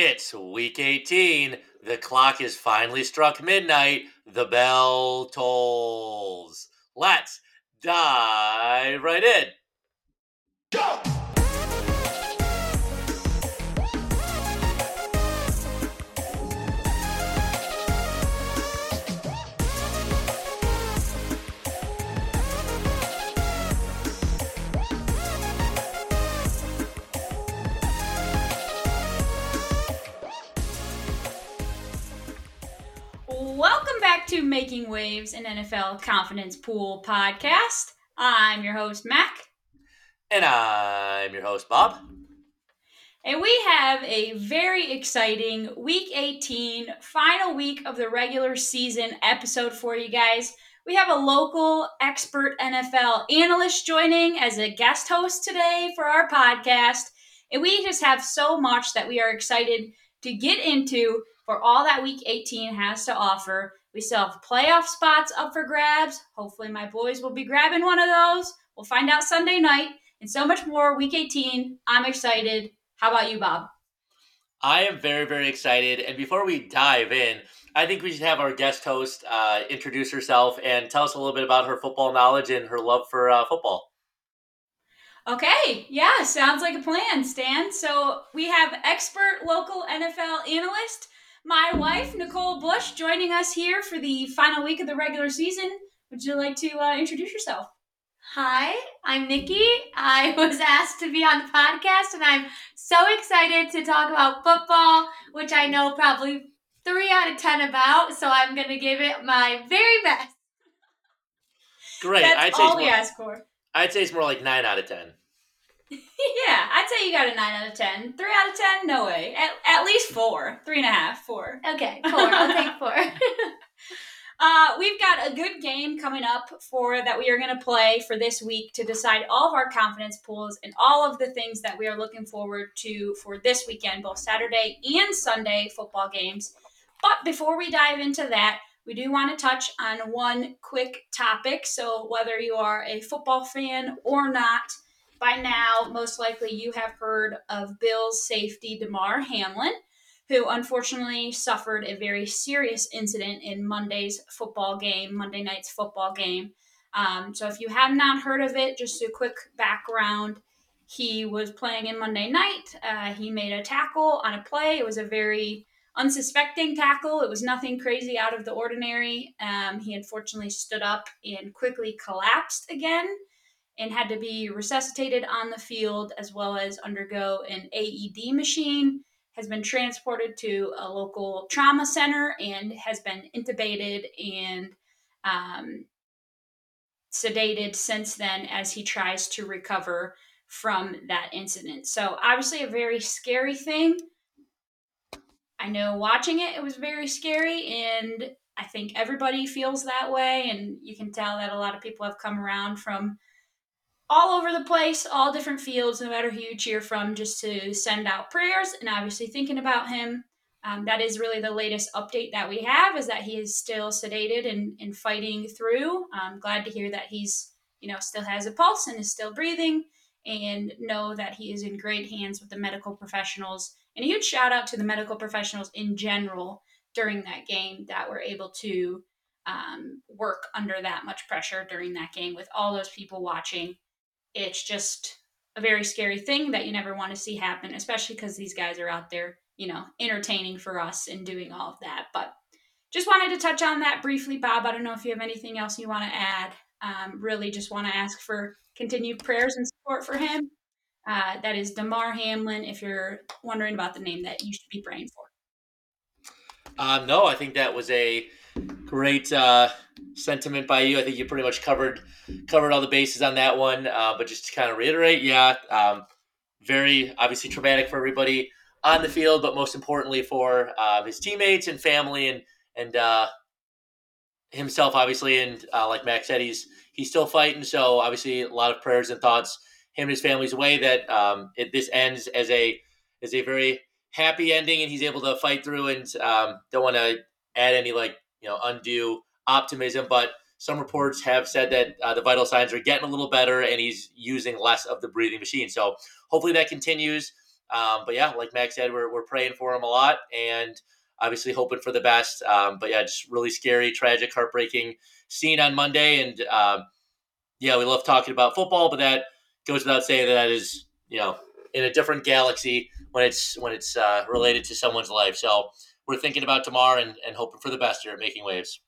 It's week 18. The clock is finally struck midnight. The bell tolls. Let's dive right in. Go! To Making Waves, an NFL Confidence Pool podcast. I'm your host, Mack. And I'm your host, Bob. And we have a very exciting Week 18, final week of the regular season episode for you guys. We have a local expert NFL analyst joining as a guest host today for our podcast. And we just have so much that we are excited to get into for all that Week 18 has to offer. We still have playoff spots up for grabs. Hopefully, my boys will be grabbing one of those. We'll find out Sunday night and so much more. Week 18. I'm excited. How about you, Bob? I am very, very excited. And before we dive in, I think we should have our guest host uh, introduce herself and tell us a little bit about her football knowledge and her love for uh, football. Okay, yeah, sounds like a plan, Stan. So we have expert local NFL analyst my wife, Nicole Bush, joining us here for the final week of the regular season. Would you like to uh, introduce yourself? Hi, I'm Nikki. I was asked to be on the podcast, and I'm so excited to talk about football, which I know probably three out of ten about. So I'm going to give it my very best. Great. That's I'd say all more, we ask for. I'd say it's more like nine out of ten. Yeah, I'd say you got a 9 out of 10. 3 out of 10? No way. At, at least 4. Three and a half, four. Okay, 4. I'll take 4. uh, we've got a good game coming up for that we are going to play for this week to decide all of our confidence pools and all of the things that we are looking forward to for this weekend, both Saturday and Sunday football games. But before we dive into that, we do want to touch on one quick topic. So, whether you are a football fan or not, by now, most likely you have heard of Bills safety Damar Hamlin, who unfortunately suffered a very serious incident in Monday's football game, Monday night's football game. Um, so if you have not heard of it, just a quick background. He was playing in Monday night. Uh, he made a tackle on a play. It was a very unsuspecting tackle. It was nothing crazy out of the ordinary. Um, he unfortunately stood up and quickly collapsed again and had to be resuscitated on the field as well as undergo an AED machine. Has been transported to a local trauma center and has been intubated and um, sedated since then as he tries to recover from that incident. So, obviously, a very scary thing. I know watching it, it was very scary, and I think everybody feels that way. And you can tell that a lot of people have come around from all over the place, all different fields, no matter who you cheer from, just to send out prayers and obviously thinking about him. Um, that is really the latest update that we have is that he is still sedated and, and fighting through. I'm glad to hear that he's, you know, still has a pulse and is still breathing and know that he is in great hands with the medical professionals. And a huge shout out to the medical professionals in general during that game that were able to um, work under that much pressure during that game with all those people watching it's just a very scary thing that you never want to see happen, especially because these guys are out there, you know, entertaining for us and doing all of that. But just wanted to touch on that briefly, Bob. I don't know if you have anything else you want to add. Um, really, just want to ask for continued prayers and support for him. Uh, that is Damar Hamlin. If you're wondering about the name that you should be praying for. Uh, no, I think that was a great uh, sentiment by you. I think you pretty much covered covered all the bases on that one. Uh, but just to kind of reiterate, yeah, um, very obviously traumatic for everybody on the field, but most importantly for uh, his teammates and family and and uh, himself, obviously. And uh, like Max said, he's he's still fighting. So obviously, a lot of prayers and thoughts him and his family's way that um, it, this ends as a as a very happy ending, and he's able to fight through. And um, don't want to add any like you know undue optimism, but some reports have said that uh, the vital signs are getting a little better and he's using less of the breathing machine. So hopefully that continues. Um, but yeah, like Max said, we're, we're praying for him a lot and obviously hoping for the best. Um, but yeah, just really scary, tragic, heartbreaking scene on Monday. And um, yeah, we love talking about football, but that goes without saying that that is, you know, in a different galaxy when it's when it's uh, related to someone's life. So we're thinking about tomorrow and, and hoping for the best here at Making Waves.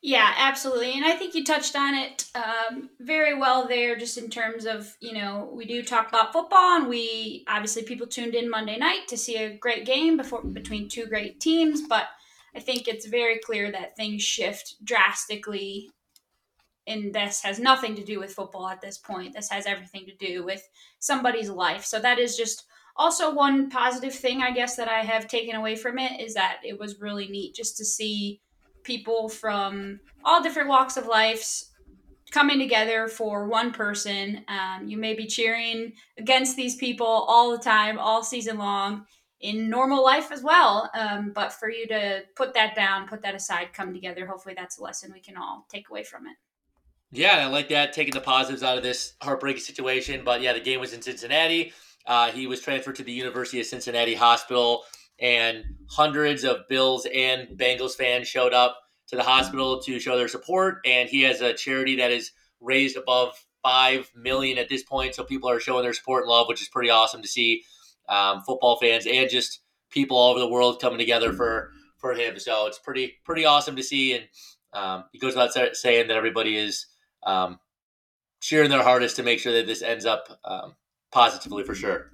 Yeah, absolutely. And I think you touched on it um, very well there, just in terms of, you know, we do talk about football, and we obviously people tuned in Monday night to see a great game before between two great teams. But I think it's very clear that things shift drastically. And this has nothing to do with football at this point. This has everything to do with somebody's life. So that is just also one positive thing, I guess, that I have taken away from it is that it was really neat just to see people from all different walks of life coming together for one person. Um, you may be cheering against these people all the time, all season long, in normal life as well. Um, but for you to put that down, put that aside, come together, hopefully that's a lesson we can all take away from it. Yeah, I like that, taking the positives out of this heartbreaking situation. But yeah, the game was in Cincinnati. Uh, he was transferred to the University of Cincinnati Hospital and hundreds of Bills and Bengals fans showed up to the hospital to show their support. And he has a charity that is raised above five million at this point, so people are showing their support and love, which is pretty awesome to see. Um, football fans and just people all over the world coming together for for him. So it's pretty pretty awesome to see. And um, he goes without saying that everybody is um, cheering their hardest to make sure that this ends up um, positively for sure.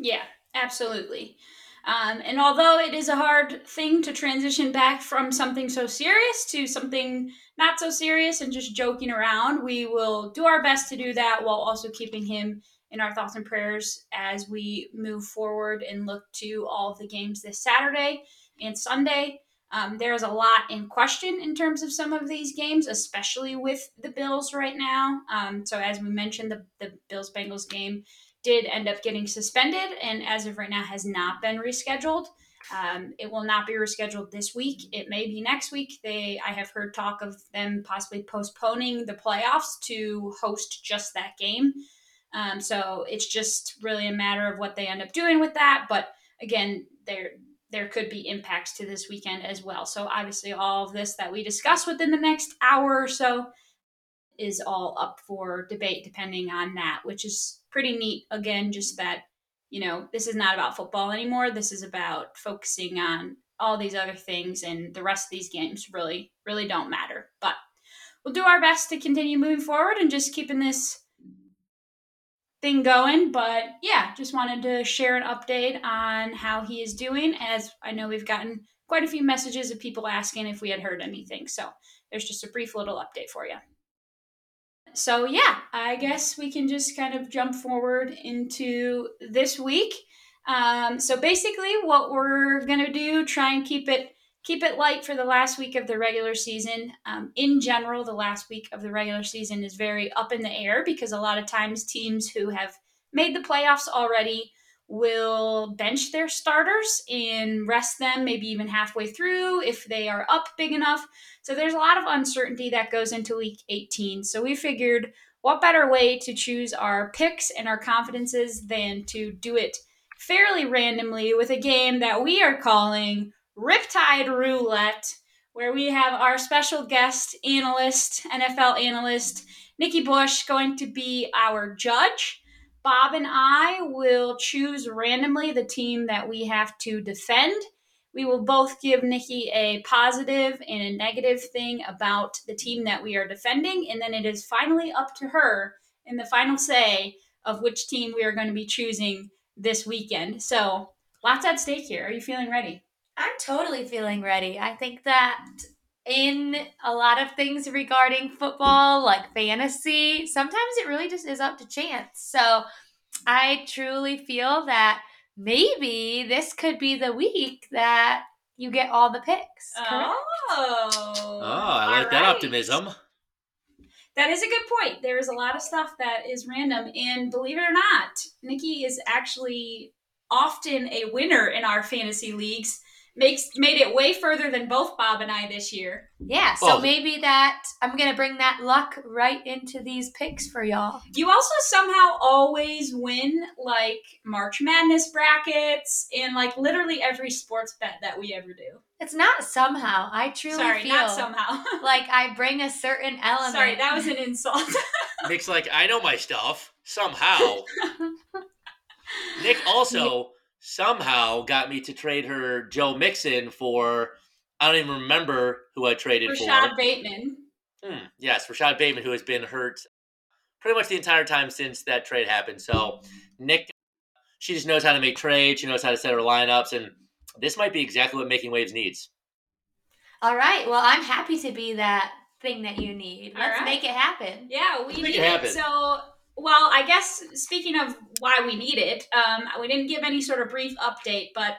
Yeah, absolutely. Um, and although it is a hard thing to transition back from something so serious to something not so serious and just joking around, we will do our best to do that while also keeping him in our thoughts and prayers as we move forward and look to all of the games this Saturday and Sunday. Um, there is a lot in question in terms of some of these games, especially with the Bills right now. Um, so, as we mentioned, the, the Bills Bengals game did end up getting suspended and as of right now has not been rescheduled. Um, it will not be rescheduled this week. It may be next week. They, I have heard talk of them possibly postponing the playoffs to host just that game. Um, so it's just really a matter of what they end up doing with that. But again, there there could be impacts to this weekend as well. So obviously, all of this that we discuss within the next hour or so is all up for debate, depending on that, which is pretty neat. Again, just that, you know, this is not about football anymore. This is about focusing on all these other things, and the rest of these games really, really don't matter. But we'll do our best to continue moving forward and just keeping this thing going. But yeah, just wanted to share an update on how he is doing, as I know we've gotten quite a few messages of people asking if we had heard anything. So there's just a brief little update for you so yeah, I guess we can just kind of jump forward into this week. Um, so basically, what we're gonna do, try and keep it keep it light for the last week of the regular season. Um, in general, the last week of the regular season is very up in the air because a lot of times teams who have made the playoffs already will bench their starters and rest them maybe even halfway through if they are up big enough. So there's a lot of uncertainty that goes into week 18. So we figured what better way to choose our picks and our confidences than to do it fairly randomly with a game that we are calling Riptide Roulette, where we have our special guest analyst, NFL analyst, Nikki Bush, going to be our judge. Bob and I will choose randomly the team that we have to defend. We will both give Nikki a positive and a negative thing about the team that we are defending, and then it is finally up to her in the final say of which team we are going to be choosing this weekend. So, lots at stake here. Are you feeling ready? I'm totally feeling ready. I think that in a lot of things regarding football, like fantasy, sometimes it really just is up to chance. So I truly feel that maybe this could be the week that you get all the picks. Oh. Correct? Oh, oh, I like that optimism. That is a good point. There is a lot of stuff that is random, and believe it or not, Nikki is actually often a winner in our fantasy leagues makes made it way further than both Bob and I this year. Yeah, so Well- maybe that I'm gonna bring that luck right into these picks for y'all. You also somehow always win like March Madness brackets and like literally every sports bet that we ever do. It's not somehow. I truly Sorry, feel not somehow. like I bring a certain element. Sorry, that was an insult. Nick's like, I know my stuff somehow. Nick also somehow got me to trade her Joe Mixon for I don't even remember who I traded Rashod for. Rashod Bateman. Hmm, yes, Rashod Bateman, who has been hurt pretty much the entire time since that trade happened. So Nick, she just knows how to make trades. She knows how to set her lineups, and this might be exactly what Making Waves needs. All right. Well, I'm happy to be that thing that you need. Let's right. make it happen. Yeah, we Make need it it. happen. So, well, I guess speaking of why we need it, um, we didn't give any sort of brief update, but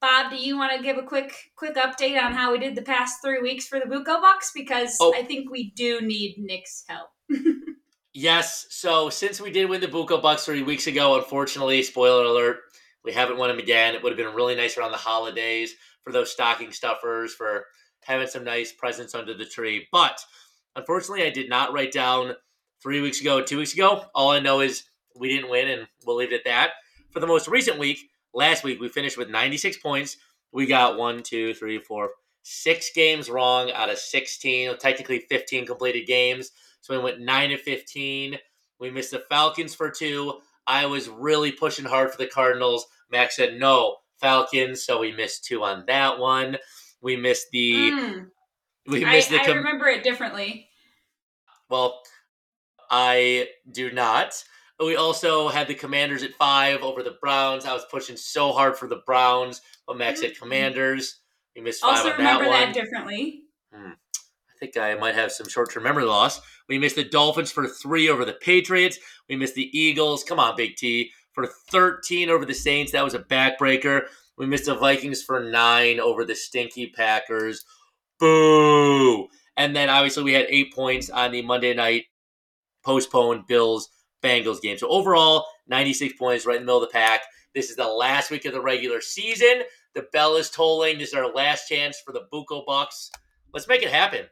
Bob, do you want to give a quick quick update on how we did the past three weeks for the Buco Bucks? Because Oh. I think we do need Nick's help. Yes. So since we did win the Buco Bucks three weeks ago, unfortunately, spoiler alert, we haven't won them again. It would have been really nice around the holidays for those stocking stuffers, for having some nice presents under the tree. But unfortunately, I did not write down three weeks ago, two weeks ago. All I know is we didn't win, and we'll leave it at that. For the most recent week, last week, we finished with 96 points. We got one, two, three, four, six games wrong out of 16, technically 15 completed games. So we went 9 of 15. We missed the Falcons for two. I was really pushing hard for the Cardinals. Max said no, Falcons. So we missed two on that one. We missed the. Mm, We I, missed the. I remember it differently. well, I do not. We also had the Commanders at five over the Browns. I was pushing so hard for the Browns, but Max said mm-hmm. Commanders. We missed five Also on remember that that, one. differently. Hmm. I think I might have some short-term memory loss. We missed the Dolphins for three over the Patriots. We missed the Eagles. Come on, Big T for 13 over the Saints. That was a backbreaker. We missed the Vikings for nine over the stinky Packers. Boo! And then obviously we had eight points on the Monday night postponed Bills Bengals game. So overall, 96 points, right in the middle of the pack. This is the last week of the regular season. The bell is tolling. This is our last chance for the Buco Bucks. Let's make it happen.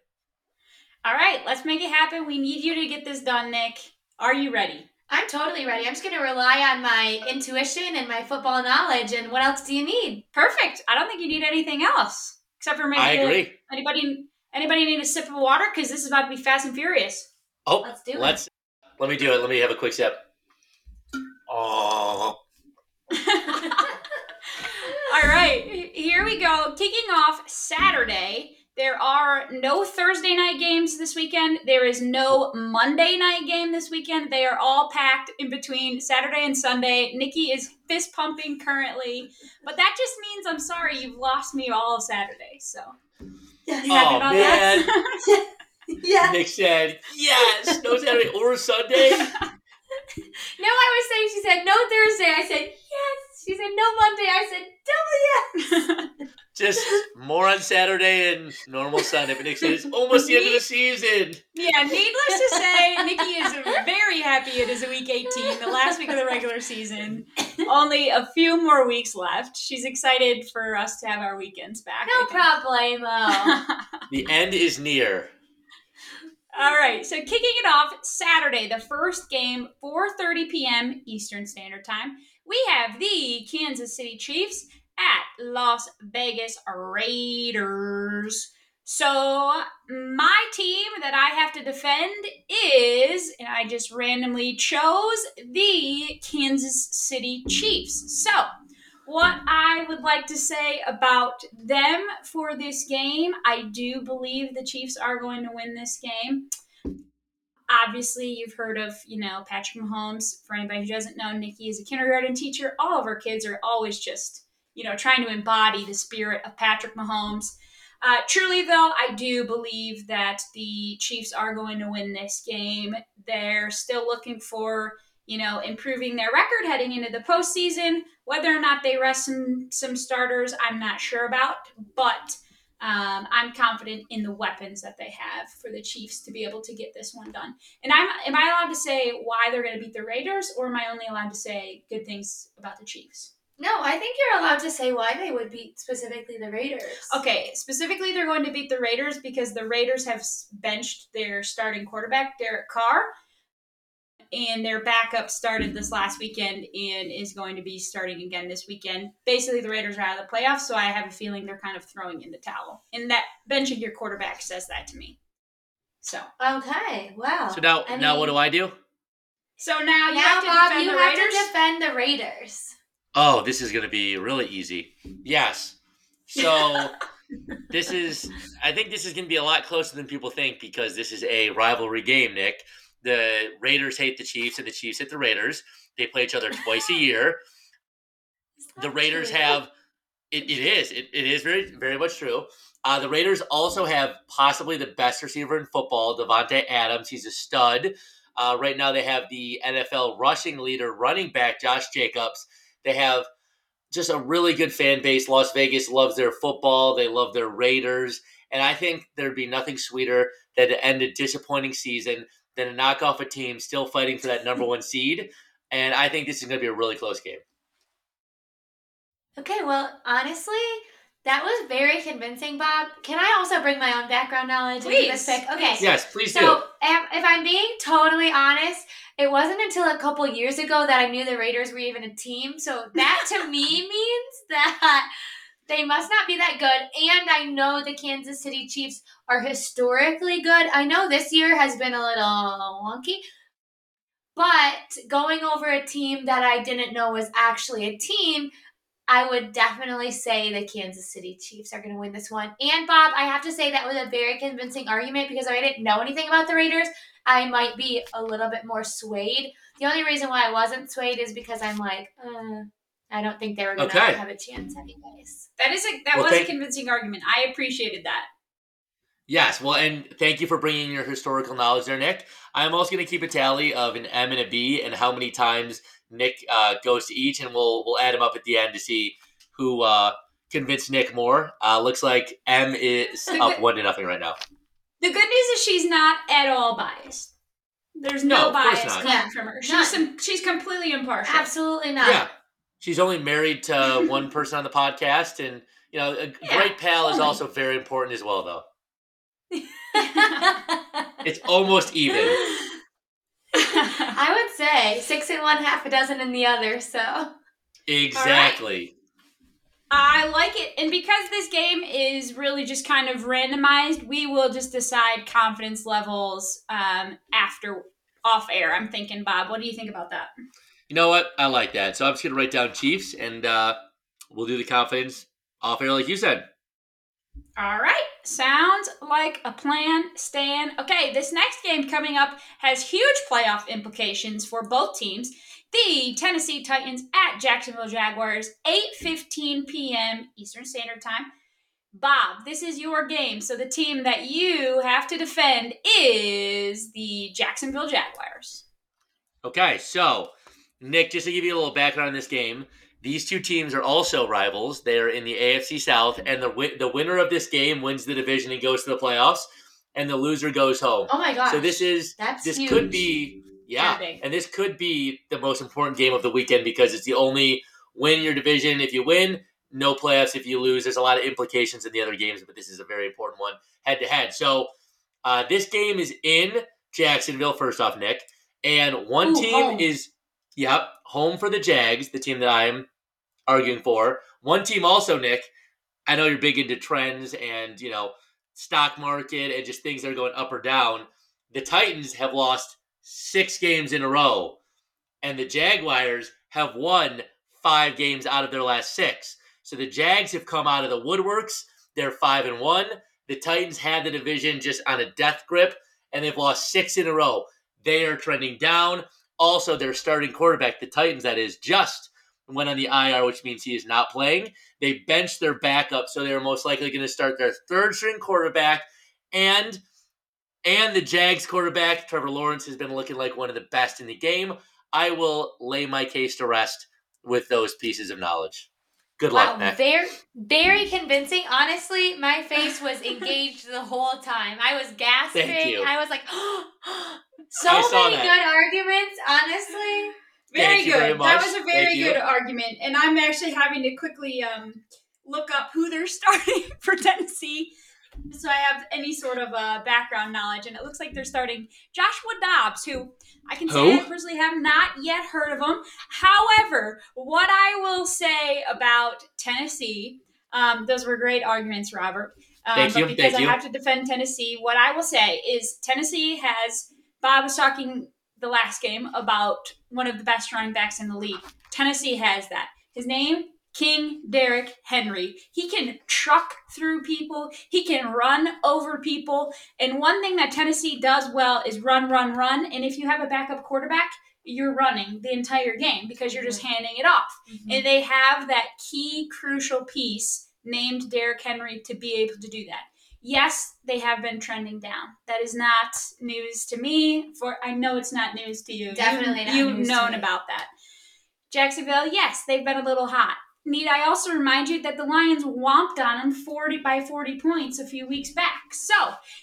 All right, let's make it happen. We need you to get this done, Nick. Are you ready? I'm totally ready. I'm just gonna rely on my intuition and my football knowledge. And what else do you need? Perfect. I don't think you need anything else except for maybe I agree. anybody anybody need a sip of water because this is about to be fast and furious. Oh, Let's do it. let's let me do it. Let me have a quick sip. Oh, All right, here we go. Kicking off Saturday. There are no Thursday night games this weekend. There is no Monday night game this weekend. They are all packed in between Saturday and Sunday. Nikki is fist pumping currently, but that just means I'm sorry you've lost me all of Saturday. So you happy Oh, man. that? yeah. Nick said yes. No Saturday or Sunday. No, I was saying she said no Thursday. I said yes. She said no Monday. I said double yes. Just more on Saturday and normal Sunday. But Nick said it's almost the end of the season. Yeah, needless to say, Nikki is very happy it is week 18, the last week of the regular season. Only a few more weeks left. She's excited for us to have our weekends back. No I think. problemo. The end is near. All right, so kicking it off Saturday, the first game, 4:30 p.m. Eastern Standard Time. We have the Kansas City Chiefs at Las Vegas Raiders. So, my team that I have to defend is, and I just randomly chose the Kansas City Chiefs. So, what I would like to say about them for this game, I do believe the Chiefs are going to win this game. Obviously, you've heard of, you know, Patrick Mahomes. For anybody who doesn't know, Nikki is a kindergarten teacher. All of our kids are always just, you know, trying to embody the spirit of Patrick Mahomes. Uh, truly, though, I do believe that the Chiefs are going to win this game. They're still looking for, you know, improving their record heading into the postseason. Whether or not they rest some some starters, I'm not sure about, but um, I'm confident in the weapons that they have for the Chiefs to be able to get this one done. And I'm am I allowed to say why they're going to beat the Raiders, or am I only allowed to say good things about the Chiefs? No, I think you're allowed to say why they would beat specifically the Raiders. Okay, specifically, they're going to beat the Raiders because the Raiders have benched their starting quarterback, Derek Carr, and their backup started this last weekend and is going to be starting again this weekend. Basically, the Raiders are out of the playoffs, so I have a feeling they're kind of throwing in the towel. And that benching your quarterback says that to me. So, Okay, wow. So now, I now what do I do? so now you now, have to Bob, defend you the have Raiders. to defend the Raiders. Oh, this is going to be really easy. Yes. So this is, I think this is going to be a lot closer than people think because this is a rivalry game, Nick. The Raiders hate the Chiefs and the Chiefs hate the Raiders. They play each other twice a year. The Raiders true? have, it, it is, it, it is very, very much true. Uh, the Raiders also have possibly the best receiver in football, Davante Adams. He's a stud. Uh, right now, they have the NFL rushing leader, running back Josh Jacobs. They have just a really good fan base. Las Vegas loves their football. They love their Raiders. And I think there'd be nothing sweeter than to end a disappointing season than to knock off a team still fighting for that number one seed. And I think this is going to be a really close game. Okay, well, honestly, that was very convincing, Bob. Can I also bring my own background knowledge into this Please, pick? Okay. Yes, please So, do. if, if I'm being totally honest, it wasn't until a couple years ago that I knew the Raiders were even a team. So that to me means that they must not be that good. And I know the Kansas City Chiefs are historically good. I know this year has been a little wonky. But going over a team that I didn't know was actually a team, I would definitely say the Kansas City Chiefs are going to win this one. And Bob, I have to say that was a very convincing argument because I didn't know anything about the Raiders. I might be a little bit more swayed. The only reason why I wasn't swayed is because I'm like, uh, I don't think they were going to Okay. have a chance anyways. that is a that Well, was thank- a convincing argument. I appreciated that. Yes, well, and thank you for bringing your historical knowledge there, Nick. I'm also going to keep a tally of an M and a B and how many times Nick uh, goes to each, and we'll we'll add them up at the end to see who uh, convinced Nick more. Uh, looks like M is up one to nothing right now. The good news is she's not at all biased. There's No, no, bias coming Yeah, from her. She's some, she's completely impartial. Absolutely not. Yeah, she's only married to one person on the podcast, and you know, a Yeah, great pal is also very important as well. Though it's almost even. I would say six in one, half a dozen in the other. So Exactly. I like it. And because this game is really just kind of randomized, we will just decide confidence levels um, after off air. I'm thinking, Bob, what do you think about that? You know what? I like that. So I'm just gonna write down Chiefs, and uh, we'll do the confidence off air, like you said. All right. Sounds like a plan, Stan. Okay, this next game coming up has huge playoff implications for both teams. The Tennessee Titans at Jacksonville Jaguars, 8:15 p.m. Eastern Standard Time. Bob, this is your game. So the team that you have to defend is the Jacksonville Jaguars. Okay, so Nick, just to give you a little background on this game, these two teams are also rivals. They are in the AFC South, and the the winner of this game wins the division and goes to the playoffs, and the loser goes home. oh my gosh. so this is that's this huge. could be yeah, and this could be the most important game of the weekend because it's the only win your division if you win, no playoffs if you lose. There's a lot of implications in the other games, but this is a very important one head to head. So uh, this game is in Jacksonville. First off, Nick, and one Ooh, team home. is yep home for the Jags, the team that I'm arguing for. One team also, Nick. I know you're big into trends and you know stock market and just things that are going up or down. The Titans have lost six games in a row, and the Jaguars have won five games out of their last six. So the Jags have come out of the woodworks. They're five and one. The Titans had the division just on a death grip, and they've lost six in a row. They are trending down. Also, their starting quarterback, the Titans, that is, just went on the IR, which means he is not playing. They benched their backup, so they're most likely going to start their third string quarterback and and the Jags quarterback, Trevor Lawrence, has been looking like one of the best in the game. I will lay my case to rest with those pieces of knowledge. Good luck, Wow, Nick. very, very convincing. Honestly, my face was engaged the whole time. I was gasping. Thank you. I was like, so many that. good arguments. Honestly, Very Thank you good. very that was a very Thank you. good argument, and I'm actually having to quickly um, look up who they're starting for Tennessee, so I have any sort of uh, background knowledge. And it looks like they're starting Joshua Dobbs, who I can say Who? I personally have not yet heard of him. However, what I will say about Tennessee, um, those were great arguments, Robert. Um, Thank you, because thank I you. have to defend Tennessee, what I will say is Tennessee has. Bob was talking the last game about one of the best running backs in the league. Tennessee has that. His name, King Derrick Henry. He can truck through people, he can run over people. And one thing that Tennessee does well is run, run, run. And if you have a backup quarterback, you're running the entire game because you're just handing it off. Mm-hmm. And they have that key crucial piece named Derrick Henry to be able to do that. Yes, they have been trending down. That is not news to me. For I know it's not news to you. Definitely you, not You've news to known about that. Jacksonville, yes, they've been a little hot. Need I also remind you that the Lions whomped on them 40 by 40 points a few weeks back. So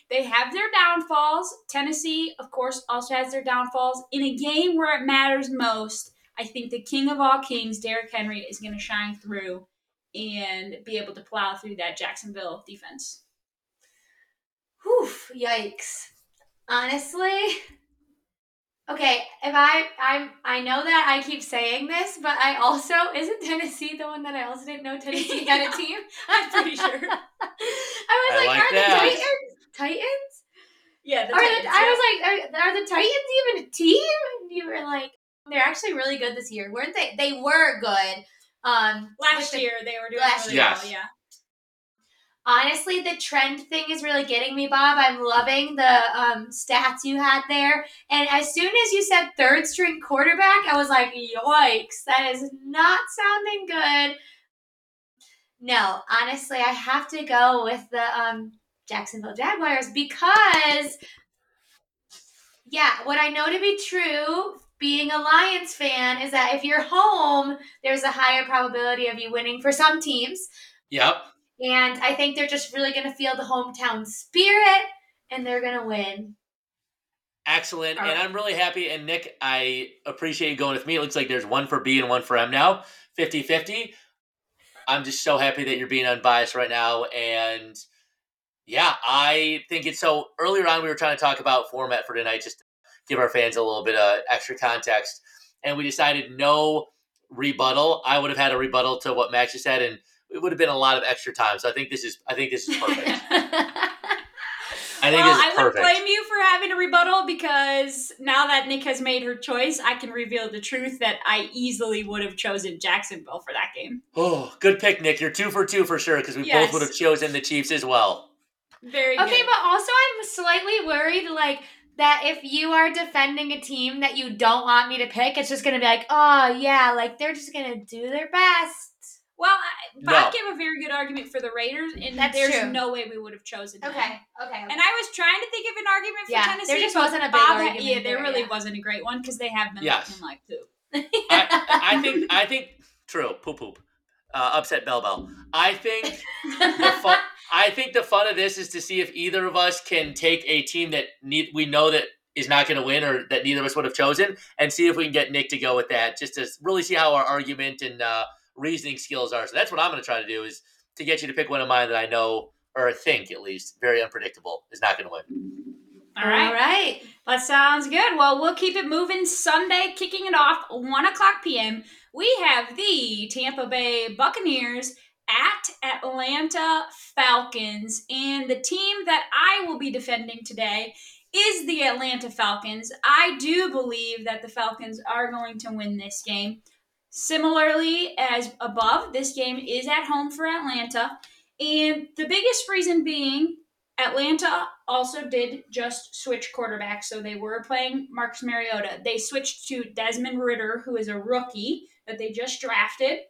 they have their downfalls. Tennessee, of course, also has their downfalls. In a game where it matters most, I think the king of all kings, Derrick Henry, is going to shine through and be able to plow through that Jacksonville defense. Whew, yikes. Honestly, okay, if I I I know that I keep saying this, but I also isn't Tennessee the one that I also didn't know Tennessee had a team? I'm pretty sure. I was I like, like are that. the Titans Titans? Yeah, the Are the, Titans, I was like, are, are the Titans even a team? And you were like, they're actually really good this year, weren't they? They were good. Um, last with the- year they were doing last really year. well. Yeah. Honestly, the trend thing is really getting me, Bob. I'm loving the um, stats you had there. And as soon as you said third string quarterback, I was like, yikes, that is not sounding good. No, honestly, I have to go with the um, Jacksonville Jaguars because, yeah, what I know to be true, being a Lions fan, is that if you're home, there's a higher probability of you winning for some teams. Yep. And I think they're just really going to feel the hometown spirit and they're going to win. Excellent. All and. I'm really happy. And Nick, I appreciate you going with me. It looks like there's one for B and one for M now 50 50. I'm just so happy that you're being unbiased right now. And yeah, I think it's so. Earlier on, we were trying to talk about format for tonight, just to give our fans a little bit of extra context. And we decided no rebuttal. I would have had a rebuttal to what Max just said, and it would have been a lot of extra time. So I think this is, I think this is perfect. I think well, this is I wouldn't perfect. blame you for having a rebuttal because now that Nick has made her choice, I can reveal the truth that I easily would have chosen Jacksonville for that game. Oh, good pick, Nick. You're two for two for sure because we Yes. both would have chosen the Chiefs as well. Very okay, good. but also I'm slightly worried like that if you are defending a team that you don't want me to pick, it's just going to be like, "Oh, yeah, like they're just going to do their best." Well, I, Bob No. gave a very good argument for the Raiders, and That's there's true. no way we would have chosen them. Okay. Okay. And I was trying to think of an argument for Yeah, Tennessee. there just wasn't a big Bob had- argument yeah, there there, really yeah. wasn't a great one because they have been Yes. looking like poop. I, I think, I think, true, poop poop, uh, upset Bell Bell. I think the fun, I think the fun of this is to see if either of us can take a team that need, we know that is not going to win or that neither of us would have chosen, and see if we can get Nick to go with that, just to really see how our argument and uh, reasoning skills are. So that's what I'm going to try to do is to get you to pick one of mine that I know or think at least very unpredictable is not going to win. All right. All right. That sounds good. Well, we'll keep it moving. Sunday, kicking it off, 1 o'clock p.m. We have the Tampa Bay Buccaneers at Atlanta Falcons. And the team that I will be defending today is the Atlanta Falcons. I do believe that the Falcons are going to win this game. Similarly, as above, this game is at home for Atlanta. And the biggest reason being Atlanta also did just switch quarterbacks, so they were playing Marcus Mariota. They switched to Desmond Ridder, who is a rookie that they just drafted.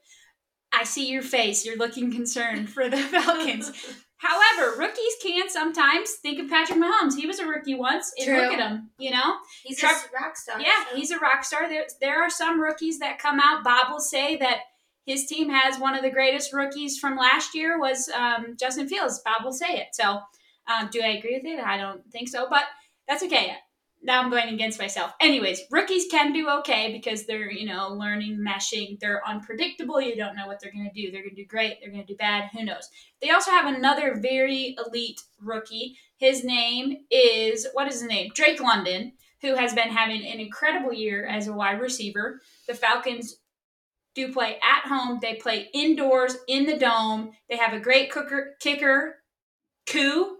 I see your face. You're looking concerned for the Falcons. However, rookies can sometimes think of Patrick Mahomes. He was a rookie once, and True. look at him. You know, He's a rock star. yeah, so- he's a rock star. There, there are some rookies that come out. Bob will say that his team has one of the greatest rookies from last year was um, Justin Fields. Bob will say it. So, um, do I agree with it? I don't think so, but that's okay. Now I'm going against myself. Anyways, rookies can do okay because they're, you know, learning, meshing. They're unpredictable. You don't know what they're going to do. They're going to do great. They're going to do bad. Who knows? They also have another very elite rookie. His name is, what is his name? Drake London, who has been having an incredible year as a wide receiver. The Falcons do play at home. They play indoors in the dome. They have a great cooker, kicker, Koo,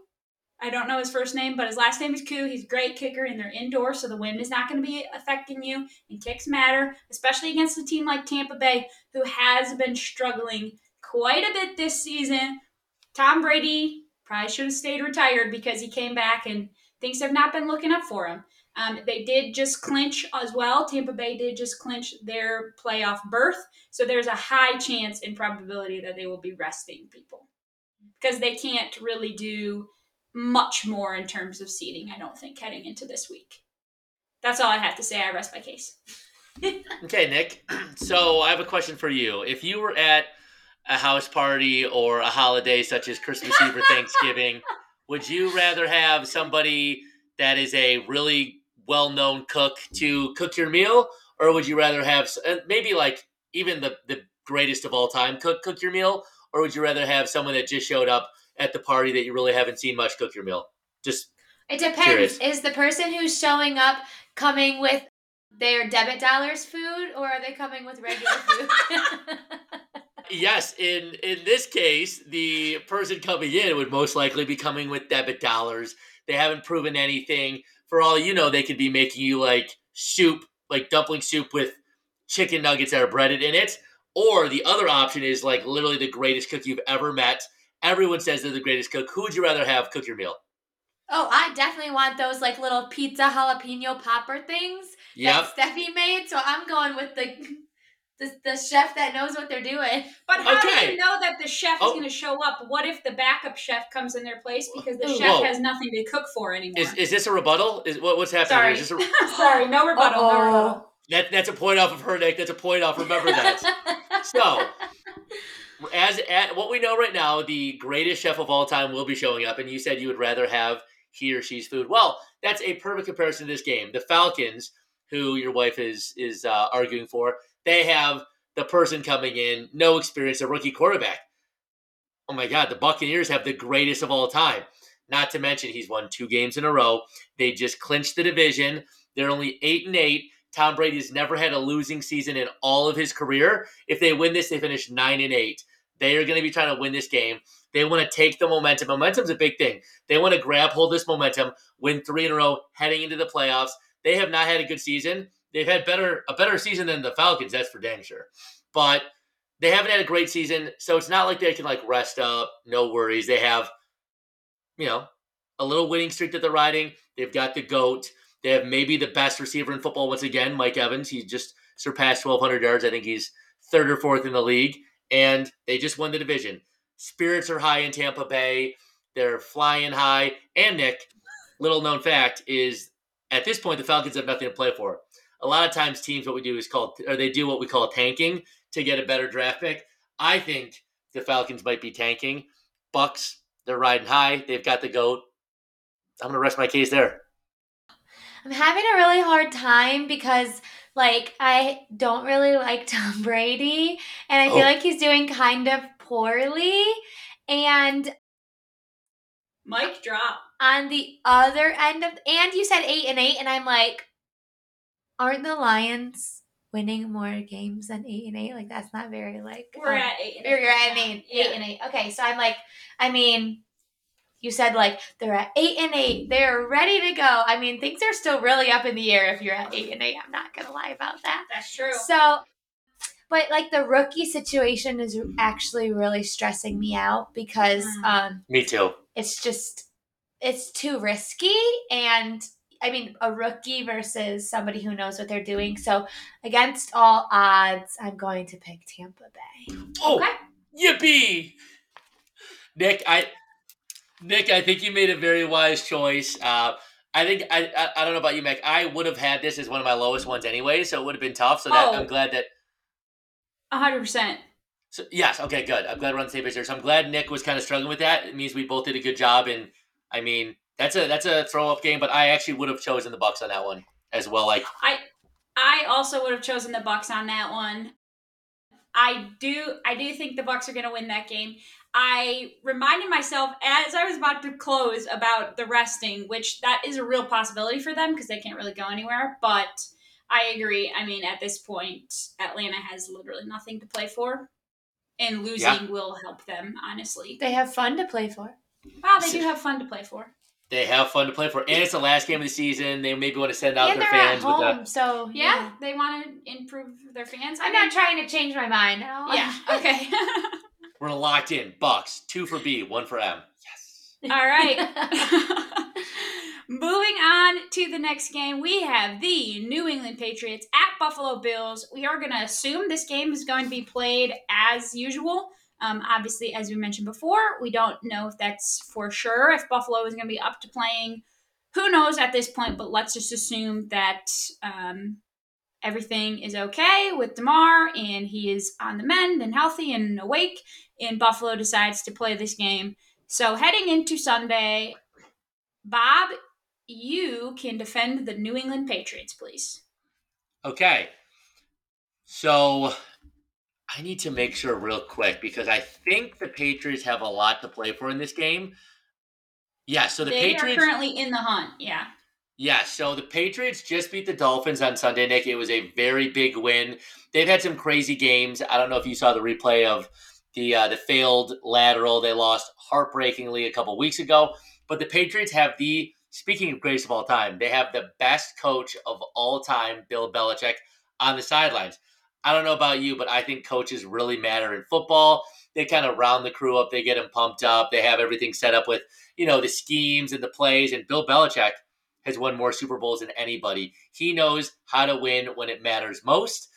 I don't know his first name, but his last name is Koo. He's a great kicker, and they're indoor, so the wind is not going to be affecting you. And kicks matter, especially against a team like Tampa Bay, who has been struggling quite a bit this season. Tom Brady probably should have stayed retired because he came back and things have not been looking up for him. Um, they did just clinch as well. Tampa Bay did just clinch their playoff berth, so there's a high chance and probability that they will be resting people because they can't really do much more in terms of seeding, I don't think, heading into this week. That's all I have to say. I rest my case. okay, Nick. So I have a question for you. If you were at a house party or a holiday such as Christmas Eve or Thanksgiving, would you rather have somebody that is a really well known cook to cook your meal? Or would you rather have uh, maybe like even the, the greatest of all time cook cook your meal? Or would you rather have someone that just showed up at the party that you really haven't seen much cook your meal? Just it depends. Curious. Is the person who's showing up coming with their debit dollars food or are they coming with regular food? yes, in in this case, the person coming in would most likely be coming with debit dollars. They haven't proven anything. For all you know, they could be making you like soup, like dumpling soup with chicken nuggets that are breaded in it. Or the other option is like literally the greatest cook you've ever met Everyone says they're the greatest cook. Who would you rather have cook your meal? Oh, I definitely want those like little pizza jalapeno popper things yep. that Steffi made. So I'm going with the the, the chef that knows what they're doing. But how Okay. do you know that the chef Oh. is going to show up? What if the backup chef comes in their place because the chef Whoa. has nothing to cook for anymore? Is, is this a rebuttal? Is what, what's happening? Sorry, Here? Is this a, sorry, no rebuttal, no rebuttal. that that's a point off of her, Nick. That's a point off. Remember that. so, as at what we know right now, the greatest chef of all time will be showing up, and you said you would rather have he or she's food. Well, that's a perfect comparison to this game. The Falcons, who your wife is is uh, arguing for, they have the person coming in, no experience, a rookie quarterback. Oh my God, the Buccaneers have the greatest of all time. Not to mention, he's won two games in a row. They just clinched the division. They're only eight and eight. Tom Brady's never had a losing season in all of his career. If they win this, they finish nine and eight. They are going to be trying to win this game. They want to take the momentum. Momentum's a big thing. They want to grab hold this momentum, win three in a row, heading into the playoffs. They have not had a good season. They've had better a better season than the Falcons, that's for damn sure. But they haven't had a great season, so it's not like they can like rest up, no worries. They have, you know, a little winning streak that they're riding. They've got the goat. They have maybe the best receiver in football once again, Mike Evans. He just surpassed 1,200 yards. I think he's third or fourth in the league, and they just won the division. Spirits are high in Tampa Bay. They're flying high. And Nick, little known fact is at this point the Falcons have nothing to play for. A lot of times teams what we do is called or they do what we call tanking to get a better draft pick. I think the Falcons might be tanking. Bucks, they're riding high. They've got the goat. I'm gonna rest my case there. I'm having a really hard time because like I don't really like Tom Brady and I feel Oh. like he's doing kind of poorly and Mic drop. on the other end of and you said 8 and 8 and I'm like aren't the Lions winning more games than 8 and 8 like that's not very like We're um, at eight. and You're, eight you're now. I mean, Yeah. eight and eight. Okay, so I'm like, I mean, you said like they're at eight and eight. They're ready to go. I mean, things are still really up in the air if you're at eight and eight. I'm not gonna lie about that. That's true. So, but like the rookie situation is actually really stressing me out because Mm. um, Me too. it's just it's too risky and. I mean, a rookie versus somebody who knows what they're doing. So, against all odds, I'm going to pick Tampa Bay. Oh, Okay. yippee! Nick, I Nick, I think you made a very wise choice. Uh, I think I, I I don't know about you, Mack. I would have had this as one of my lowest ones anyway, so it would have been tough. So that Oh. I'm glad that. Hundred percent. So, yes, okay, good. I'm glad we're on the same page there. So I'm glad Nick was kind of struggling with that. It means we both did a good job. And I mean, that's a that's a throw up game, but I actually would have chosen the Bucks on that one as well. Like I I also would have chosen the Bucks on that one. I do I do think the Bucks are going to win that game. I reminded myself as I was about to close about the resting, which that is a real possibility for them because they can't really go anywhere, but I agree. I mean, at this point, Atlanta has literally nothing to play for, and losing Yeah. will help them. Honestly, They have fun to play for. wow, they do have fun to play for. they have fun to play for, and it's the last game of the season. They maybe want to send out and their they're at fans with home, a so Yeah, they want to improve their fans. I I'm mean, not trying to change my mind. at. Yeah. Okay. we're locked in. Bucks two for B, one for M. Yes. All right. Moving on to the next game, we have the New England Patriots at Buffalo Bills. We are going to assume this game is going to be played as usual. Um, obviously, as we mentioned before, we don't know if that's for sure, if Buffalo is going to be up to playing. Who knows at this point, but let's just assume that um, everything is okay with Damar and he is on the mend and healthy and awake, and Buffalo decides to play this game. So heading into Sunday, Bob, you can defend the New England Patriots, please. Okay. So I need to make sure real quick because I think the Patriots have a lot to play for in this game. Yeah, so the they Patriots are currently in the hunt. Yeah. Yeah, so the Patriots just beat the Dolphins on Sunday, Nick. It was a very big win. They've had some crazy games. I don't know if you saw the replay of the uh, the failed lateral they lost heartbreakingly a couple weeks ago. But the Patriots have the speaking of greatest of all time, they have the best coach of all time, Bill Belichick, on the sidelines. I don't know about you, but I think coaches really matter in football. They kind of round the crew up. They get them pumped up. They have everything set up with you know the schemes and the plays. And Bill Belichick has won more Super Bowls than anybody. He knows how to win when it matters most.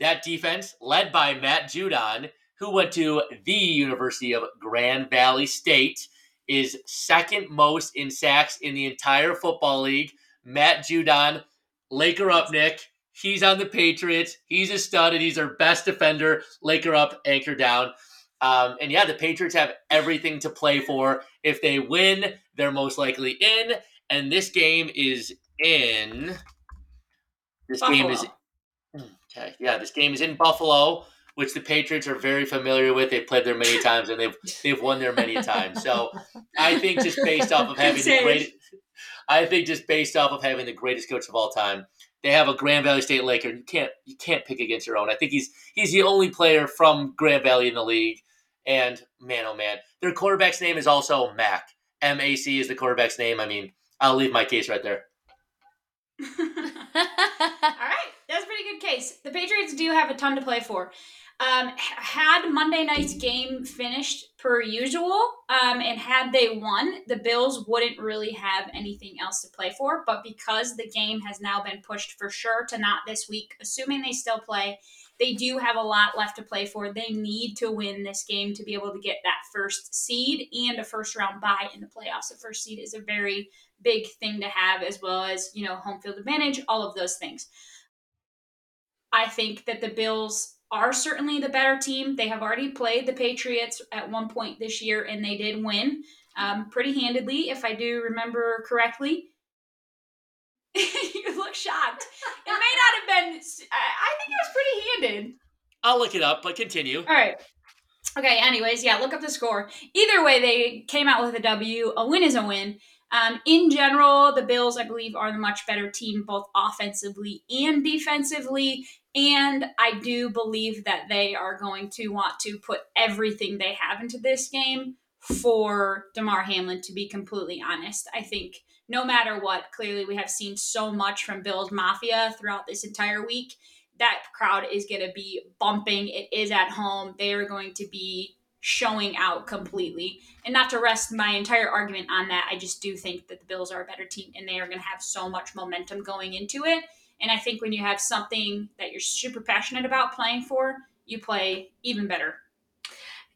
That defense, led by Matt Judon, who went to the University of Grand Valley State, is second most in sacks in the entire football league. Matt Judon, Laker up, Nick. He's on the Patriots. He's a stud, and he's our best defender. Laker up, anchor down. Um, and yeah, the Patriots have everything to play for. If they win, they're most likely in. And this game is in. This game is okay. Yeah, this game is in Buffalo, which the Patriots are very familiar with. They've played there many times, and they've they've won there many times. So I think just based off of having the greatest I think just based off of having the greatest coach of all time, they have a Grand Valley State Laker. You can't you can't pick against your own. I think he's he's the only player from Grand Valley in the league. And man, oh man, their quarterback's name is also Mac. M A C is the quarterback's name. I mean, I'll leave my case right there. All right, that's a pretty case. The Patriots do have a ton to play for. Um, had Monday night's game finished per usual, um, and had they won, the Bills wouldn't really have anything else to play for. But because the game has now been pushed for sure to not this week, assuming they still play, they do have a lot left to play for. They need to win this game to be able to get that first seed and a first round bye in the playoffs. The first seed is a very big thing to have, as well as, you know, home field advantage, all of those things. I think that the Bills are certainly the better team. They have already played the Patriots at one point this year, and they did win um, pretty handedly, if I do remember correctly. you look shocked. It may not have been. I I think it was pretty handed. I'll look it up, but continue. All right. Okay. Anyways, yeah. Look up the score. Either way, they came out with a W. A win is a win. Um, in general, the Bills, I believe, are the much better team, both offensively and defensively. And I do believe that they are going to want to put everything they have into this game for Damar Hamlin, to be completely honest. I think no matter what, clearly we have seen so much from Bills Mafia throughout this entire week. That crowd is going to be bumping. It is at home. They are going to be showing out completely. And not to rest my entire argument on that, I just do think that the Bills are a better team and they are going to have so much momentum going into it. And I think when you have something that you're super passionate about playing for, you play even better.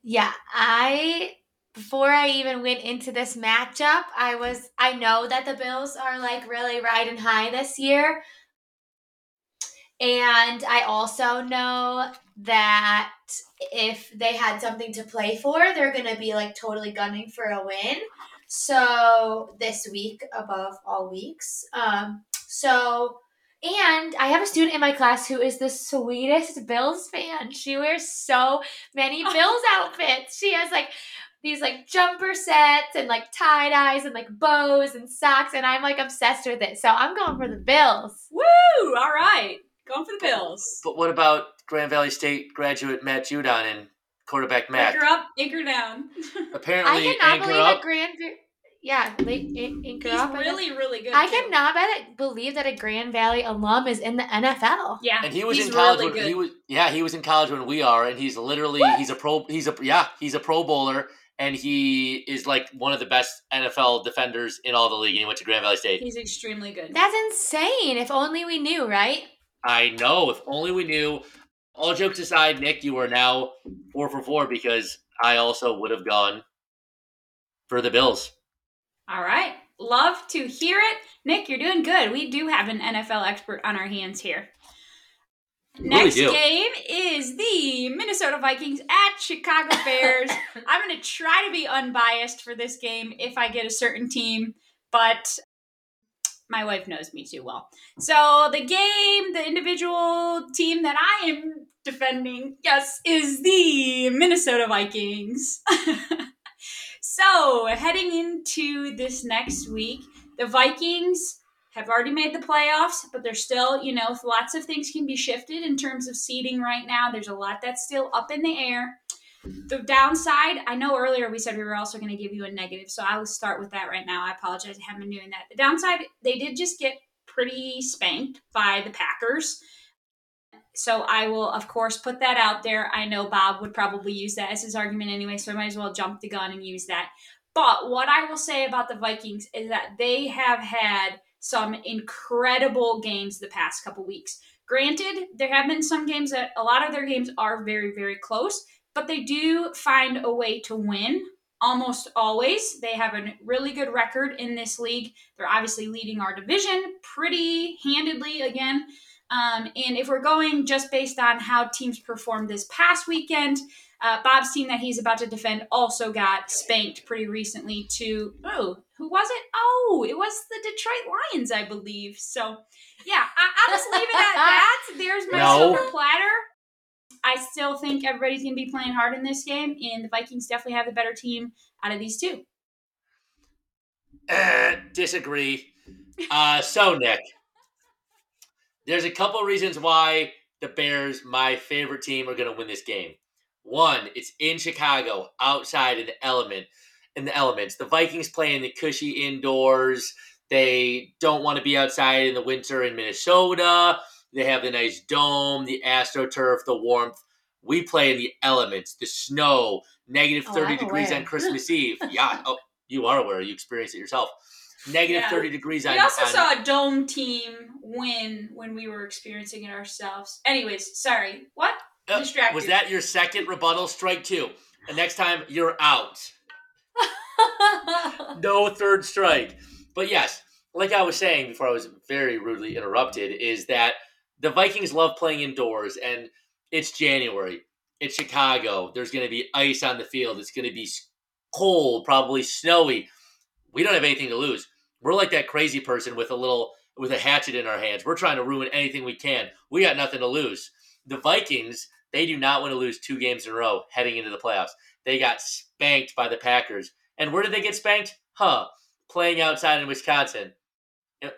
Yeah, I before I even went into this matchup, I was I know that the Bills are like really riding high this year. And I also know that if they had something to play for, they're going to be like totally gunning for a win. So this week above all weeks. Um, so and I have a student in my class who is the sweetest Bills fan. She wears so many Bills outfits. She has like these like jumper sets and like tie dyes and like bows and socks, and I'm like obsessed with it. So I'm going for the Bills. Woo! All right, going for the Bills. But what about Grand Valley State graduate Matt Judon and quarterback Matt? Anchor up, anchor down. Apparently, I cannot anchor believe up. a grand. Yeah, late anchor He's up. I guess. really, really good. I too. cannot bet- believe that a Grand Valley alum is in the NFL. Yeah, and he was he's in college really when good. he was yeah he was in college when we are and he's literally he's a pro he's a yeah he's a pro bowler and he is like one of the best NFL defenders in all the league and he went to Grand Valley State. He's extremely good. That's insane. If only we knew, right? I know if only we knew. All jokes aside, Nick, you are now four for four because I also would have gone for the Bills. All right. Love to hear it. Nick, you're doing good. We do have an NFL expert on our hands here. really Next do. game is the Minnesota Vikings at Chicago Bears. I'm going to try to be unbiased for this game if I get a certain team, but my wife knows me too well. So the game, the individual team that I am defending, yes, is the Minnesota Vikings. so heading into this next week, the Vikings have already made the playoffs, but there's still, you know, lots of things can be shifted in terms of seeding right now. There's a lot that's still up in the air. The downside, I know earlier we said we were also going to give you a negative, so I will start with that right now. I apologize, I haven't been doing that. The downside, they did just get pretty spanked by the Packers. So I will, of course, put that out there. I know Bob would probably use that as his argument anyway, so I might as well jump the gun and use that. But what I will say about the Vikings is that they have had some incredible games the past couple weeks. Granted, there have been some games that a lot of their games are very, very close, but they do find a way to win almost always. They have a really good record in this league. They're obviously leading our division pretty handedly again. Um, and if we're going just based on how teams performed this past weekend, uh, Bob's team that he's about to defend also got spanked pretty recently to, oh, who was it? Oh, it was the Detroit Lions, I believe. So, yeah, I, I'll just leave it at that. There's my No. silver platter. I still think everybody's going to be playing hard in this game, and the Vikings definitely have the better team out of these two. Eh, disagree. Uh, so Nick, there's a couple reasons why the Bears, my favorite team, are going to win this game. One, it's in Chicago, outside in the element, in the elements. The Vikings play in the cushy indoors. They don't want to be outside in the winter in Minnesota. They have the nice dome, the astroturf, the warmth. We play in the elements, the snow, negative Oh, 30 degrees aware. on Christmas Eve. Yeah. Oh, you are aware. You experience it yourself. Negative Yeah. 30 degrees on. We also saw a dome team win when we were experiencing it ourselves. Anyways, sorry. What? Uh, distracted. Was that your second rebuttal? Strike two. And next time, you're out. No third strike. But yes, like I was saying before I was very rudely interrupted, is that the Vikings love playing indoors, and it's January. It's Chicago. There's going to be ice on the field. It's going to be cold, probably snowy. We don't have anything to lose. We're like that crazy person with a little with a hatchet in our hands. We're trying to ruin anything we can. We got nothing to lose. The Vikings, they do not want to lose two games in a row heading into the playoffs. They got spanked by the Packers. And where did they get spanked? Huh. Playing outside in Wisconsin.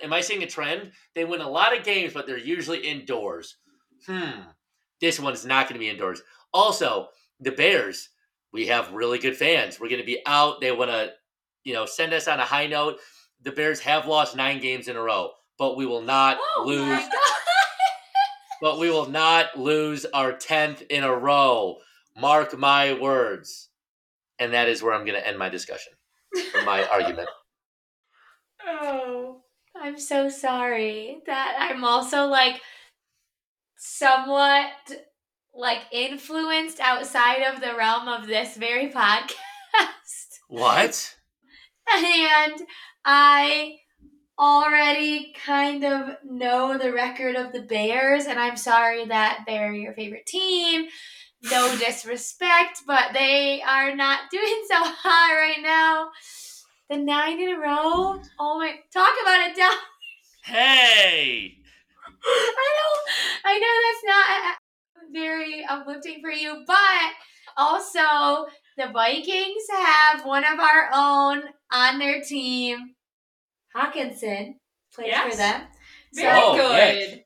Am I seeing a trend? They win a lot of games, but they're usually indoors. Hmm. This one's not going to be indoors. Also, the Bears, we have really good fans. We're going to be out. They want to, you know, send us on a high note. The Bears have lost nine games in a row, but we will not oh my lose. God. But we will not lose our tenth in a row. Mark my words. And that is where I'm going to end my discussion or my argument. Oh, I'm so sorry that I'm also like somewhat like influenced outside of the realm of this very podcast. What? and I already kind of know the record of the Bears, and I'm sorry that they're your favorite team. No disrespect, but they are not doing so hot right now. The nine in a row. Oh my! Talk about it, down. Hey, I know, I know that's not very uplifting for you, but also the Vikings have one of our own on their team. Hockenson plays Yes. for them. Very Oh, good.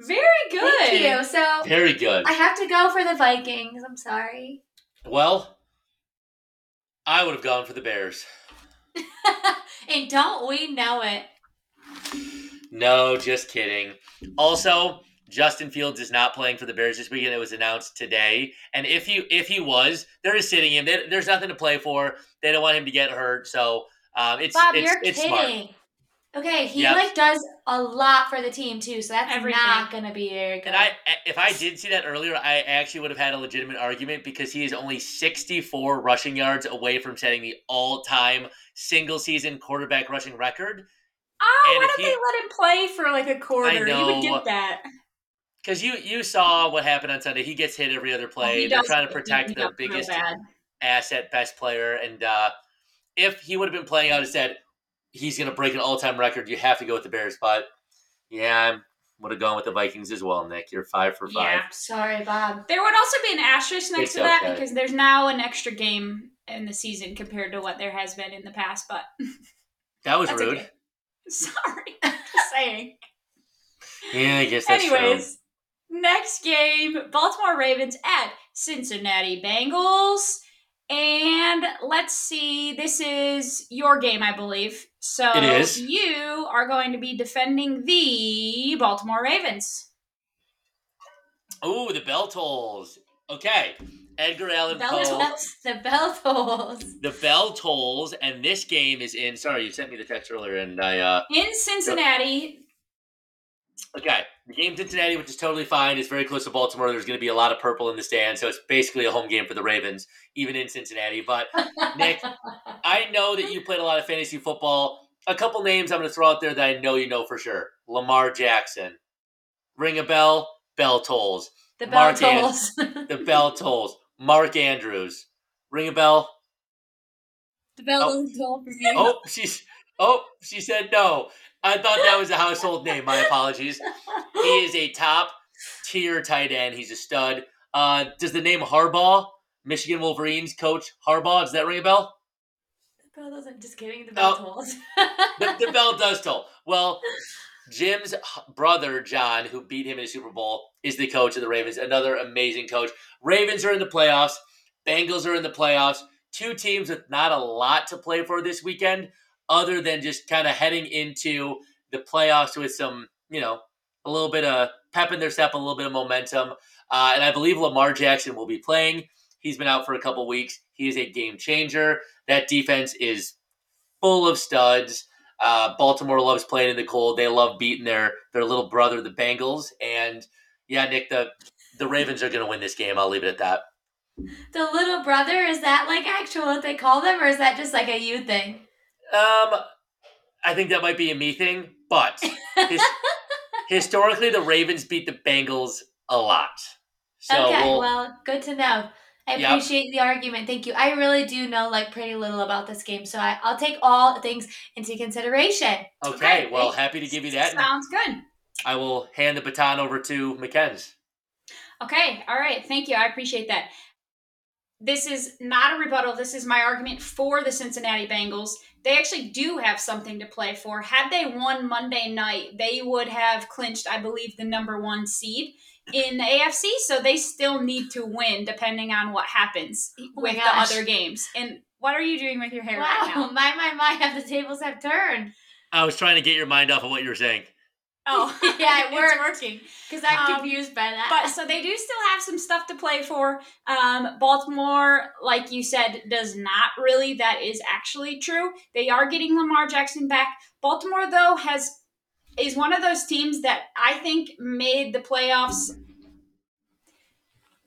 Very good. Thank you. So very good. I have to go for the Vikings. I'm sorry. Well, I would have gone for the Bears. and don't we know it? No, just kidding. Also, Justin Fields is not playing for the Bears this weekend. It was announced today, and if he if he was, they're just sitting him. There- There's nothing to play for. They don't want him to get hurt, so um, it's Bob, it's, you're it's kidding. smart. Okay, he Yep. like does a lot for the team too, so that's Everything. not gonna be very good. And I, if I did see that earlier, I actually would have had a legitimate argument because he is only 64 rushing yards away from setting the all-time single-season quarterback rushing record. Oh, And why if don't he- they let him play for like a quarter? You know. would get that. Because you you saw what happened on Sunday. He gets hit every other play. He They're trying to get protect beat the biggest asset, best player. And uh, if he would have been playing out and said he's going to break an all-time record, you have to go with the Bears. But yeah, I would have gone with the Vikings as well. Nick, you're five for five. Yeah. Sorry, Bob. There would also be an asterisk next It's to that okay. because there's now an extra game in the season compared to what there has been in the past. But That was rude. okay. sorry, just saying. Yeah, I guess that's true. Anyways, next game Baltimore Ravens at Cincinnati Bengals. And let's see, this is your game, I believe. So It is. you are going to be defending the Baltimore Ravens. Oh, the bell tolls. Okay, Edgar Allan Bell Poe. tolls. The bell tolls. The bell tolls, and this game is in. Sorry, you sent me the text earlier, and I. uh In Cincinnati, Okay, the game's in Cincinnati, which is totally fine. It's very close to Baltimore. There's going to be a lot of purple in the stand, so it's basically a home game for the Ravens, even in Cincinnati. But Nick, I know that you played a lot of fantasy football. A couple names I'm going to throw out there that I know you know for sure. Lamar Jackson. Ring a bell, bell tolls. The bell Mark tolls. The bell tolls. Mark Andrews. Ring a bell. the bell Oh. doesn't toll for me. Oh, she's oh, she said no. I thought that was a household name. My apologies. He is a top tier tight end. He's a stud. Uh, does the name Harbaugh, Michigan Wolverines coach Harbaugh, does that ring a bell? The bell doesn't. Just kidding. The bell Oh. tolls. The, the bell does toll. Well, Jim's brother John, who beat him in the Super Bowl, is the coach of the Ravens. Another amazing coach. Ravens are in the playoffs. Bengals are in the playoffs. Two teams with not a lot to play for this weekend, other than just kind of heading into the playoffs with some, you know, a little bit of pep in their step, a little bit of momentum. Uh, and I believe Lamar Jackson will be playing. He's been out for a couple weeks. He is a game changer. That defense is full of studs. Uh, Baltimore loves playing in the cold. They love beating their their little brother, the Bengals. And yeah, Nick, the the Ravens are going to win this game. I'll leave it at that. the little brother is that like actual what they call them, or is that just like a you thing? Um, I think that might be a me thing, but his, historically, the Ravens beat the Bengals a lot. So okay, we'll, well, good to know. I Yep. appreciate the argument. Thank you. I really do know like pretty little about this game, so I, I'll take all things into consideration. okay, Okay, well, happy to give you that. sounds good. I will hand the baton over to McKenz. Okay, all right. Thank you. I appreciate that. This is not a rebuttal. This is my argument for the Cincinnati Bengals. They actually do have something to play for. Had they won Monday night, they would have clinched, I believe, the number one seed in the AFC. So they still need to win depending on what happens Oh my with the other games. And what are you doing with your hair wow, right now? my my my, have the tables have turned I was trying to get your mind off of what you were saying. Oh, Yeah, it it's working. because I'm Um, confused by that. but so they do still have some stuff to play for. Um, Baltimore, like you said, does not really. That is actually true. They are getting Lamar Jackson back. Baltimore, though, has is one of those teams that I think made the playoffs.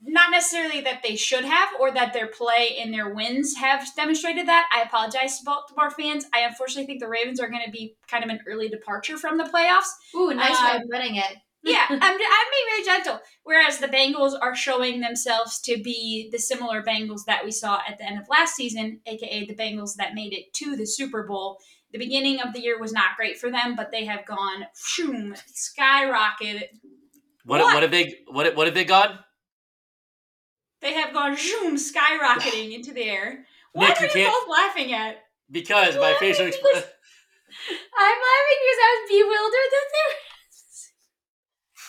Not necessarily that they should have, or that their play and their wins have demonstrated that. I apologize to Baltimore fans. I unfortunately think the Ravens are going to be kind of an early departure from the playoffs. Ooh, nice way um, of putting it. Yeah, I'm, I'm being really gentle. Whereas the Bengals are showing themselves to be the similar Bengals that we saw at the end of last season, aka the Bengals that made it to the Super Bowl. The beginning of the year was not great for them, but they have gone shoom, skyrocketed. What, What? what have they what what have they gone? They have gone zoom skyrocketing into the air. What Nick, are you you both laughing at? Because my facial expression. I'm laughing because I was bewildered that they were.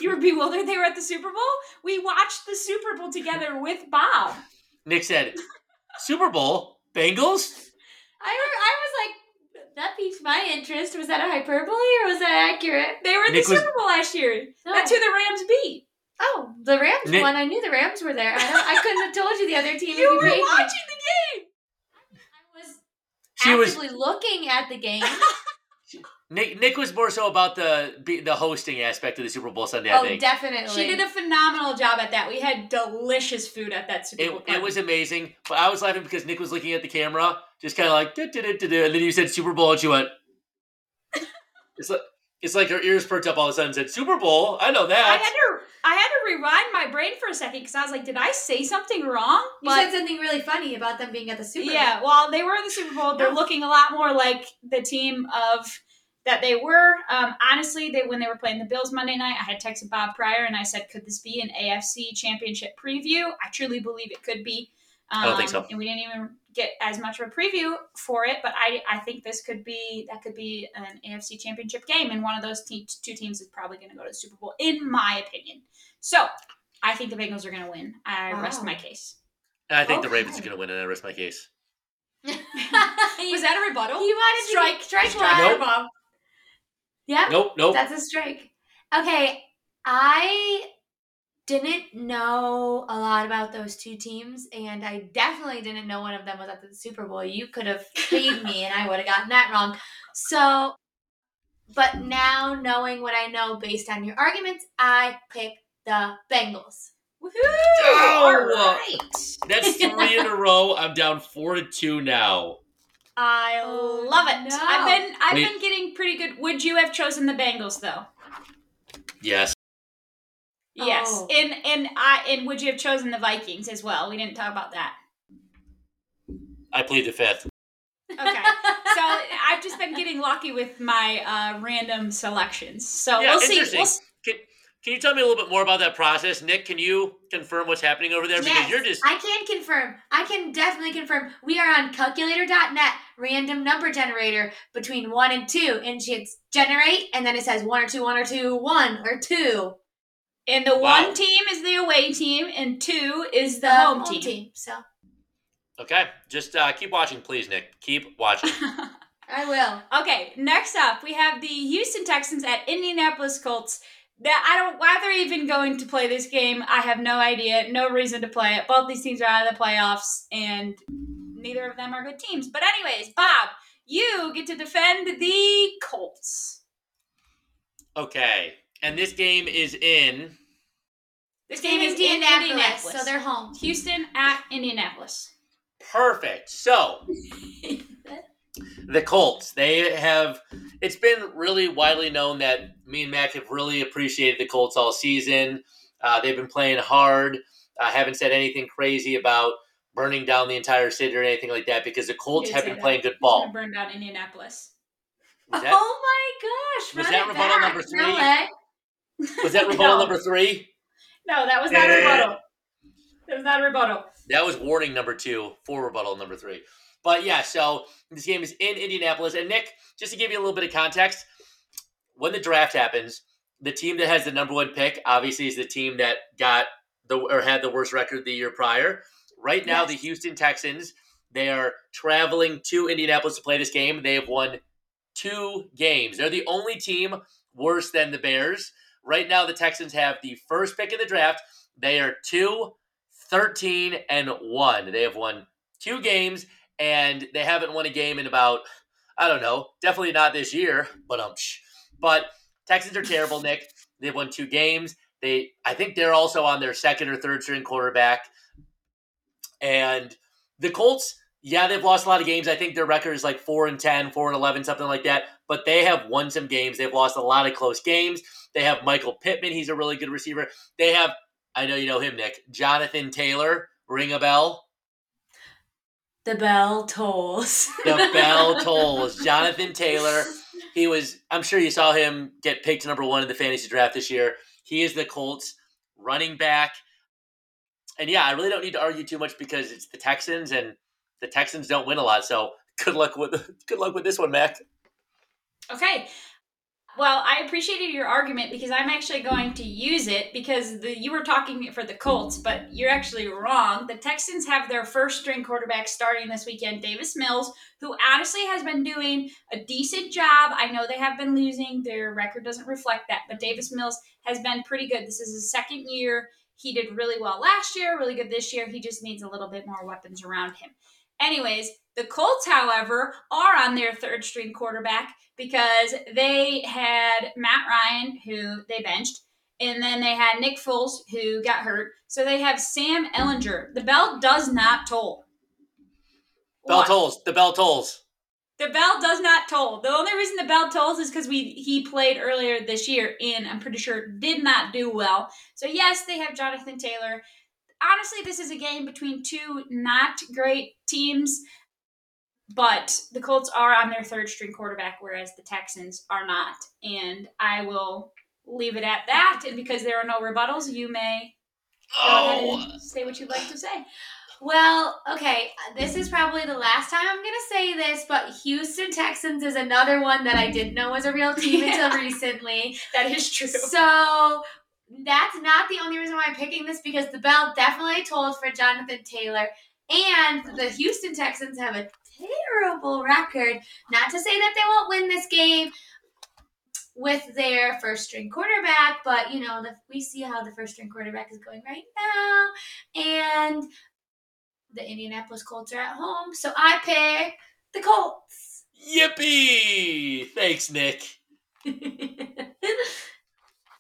You were bewildered they were at the Super Bowl? We watched the Super Bowl together with Bob. Nick said, "Super Bowl Bengals." I, I was like, that piqued my interest. Was that a hyperbole or was that accurate? They were at Nick the Super Bowl last year. No. That's who the Rams beat. Oh, the Rams Nick- won. I knew the Rams were there. I, don't, I couldn't have told you the other team. if You were paid me. watching the game. I was She was looking at the game. Nick. Nick was more so about the the hosting aspect of the Super Bowl Sunday. I oh, think definitely. She did a phenomenal job at that. We had delicious food at that Super it, Bowl. it party. was amazing. But I was laughing because Nick was looking at the camera, just kind of like, and then you said Super Bowl, and she went. it's like it's like her ears perked up all of a sudden and said Super Bowl. I know that. I that. had to I had to rewind my brain for a second because I was like, did I say something wrong? You said something really funny about them being at the Super Bowl. yeah, well, they were in the Super Bowl, they're looking a lot more like the team of that they were. Um, honestly, they when they were playing the Bills Monday night, I had texted Bob Pryor and I said, could this be an AFC Championship preview? I truly believe it could be. Um, I don't think so. And we didn't even get as much of a preview for it, but I, I think this could be that could be an AFC Championship game, and one of those te- two teams is probably going to go to the Super Bowl, in my opinion. So I think the Bengals are going to win. I rest my case. I think the Ravens are going to win, and I rest my case. Was that a rebuttal? You wanted Strike, to strike, strike, one. Nope. Bob. Yeah, Nope, nope. that's a strike. Okay, I didn't know a lot about those two teams, and I definitely didn't know one of them was at the Super Bowl. You could have paid me, and I would have gotten that wrong. So, but now knowing what I know based on your arguments, I pick the Bengals. Woohoo! Oh! All right. That's three in a row. I'm down four to two now. I Oh, love it. no. I've been I've Wait. been getting pretty good. Would you have chosen the Bengals though? Yes. Yes. Oh. And and I and would you have chosen the Vikings as well? We didn't talk about that. I plead the fifth. Okay. so I've just been getting lucky with my uh, random selections. So Yeah, we'll see. interesting. We'll, Can, can you tell me a little bit more about that process? Nick, can you confirm what's happening over there? Because Yes, you're just. I can confirm. I can definitely confirm. We are on calculator.net, random number generator between one and two. And she hits generate, and then it says one or two, one or two, one or two. And the Wow. one team is the away team, and two is the, home, team. So Okay. Just uh, keep watching, please, Nick. Keep watching. I will. Okay, next up, we have the Houston Texans at Indianapolis Colts. That I don't why they're even going to play this game. I have no idea, no reason to play it. Both these teams are out of the playoffs, and neither of them are good teams. But anyways, Bob, you get to defend the Colts. Okay. And this game is in. This game is in Indianapolis. so they're home. Houston at Indianapolis. Perfect. So, the Colts, they have. It's been really widely known that me and Mack have really appreciated the Colts all season. Uh, they've been playing hard. I haven't said anything crazy about burning down the entire city or anything like that because the Colts have been that. playing good ball. burn down Indianapolis. That, oh my gosh! was run that it rebuttal back. number three? Was that rebuttal No. number three? No, that was not a Eh. rebuttal. That was not a rebuttal. That was warning number two for rebuttal number three. But yeah, so this game is in Indianapolis. And Nick, just to give you a little bit of context, when the draft happens, the team that has the number one pick obviously is the team that got the or had the worst record the year prior. Right now, Yes. the Houston Texans they are traveling to Indianapolis to play this game. They have won two games. They're the only team worse than the Bears. Right now, the Texans have the first pick in the draft. They are two 13 and 1. They have won two games and they haven't won a game in about I don't know, definitely not this year, but um but Texans are terrible, Nick. They've won two games. They I think they're also on their second or third string quarterback. And the Colts, Yeah, they've lost a lot of games. I think their record is like 4 and 10, 4 and 11, something like that. But they have won some games. They've lost a lot of close games. They have Michael Pittman. He's a really good receiver. They have, I know you know him, Nick, Jonathan Taylor. Ring a bell? The bell tolls. The bell tolls. Jonathan Taylor. He was, I'm sure you saw him get picked number one in the fantasy draft this year. He is the Colts running back. And yeah, I really don't need to argue too much because it's the Texans and the Texans don't win a lot. So good luck with good luck with this one, Mack. Okay. Well, I appreciated your argument because I'm actually going to use it because the you were talking for the Colts, but you're actually wrong. The Texans have their first string quarterback starting this weekend, Davis Mills, who honestly has been doing a decent job. I know they have been losing; their record doesn't reflect that, but Davis Mills has been pretty good. This is his second year. He did really well last year, really good this year. He just needs a little bit more weapons around him. Anyways, the Colts, however, are on their third string quarterback because they had Matt Ryan, who they benched, and then they had Nick Foles, who got hurt. So they have Sam Ehlinger. The bell does not toll. Bell What? tolls. The bell tolls. The bell does not toll. The only reason the bell tolls is because we he played earlier this year and I'm pretty sure did not do well. So yes, they have Jonathan Taylor. Honestly, this is a game between two not great teams, but the Colts are on their third string quarterback, whereas the Texans are not. And I will leave it at that. And because there are no rebuttals, you may go ahead Oh, and say what you'd like to say. Well, okay, this is probably the last time I'm going to say this, but Houston Texans is another one that I didn't know was a real team Yeah. until recently. That is true. So that's not the only reason why I'm picking this because the bell definitely told for Jonathan Taylor. And the Houston Texans have a terrible record. Not to say that they won't win this game with their first string quarterback, but you know, the, we see how the first string quarterback is going right now. And the Indianapolis Colts are at home. So I pick the Colts. yippee! Thanks, Nick.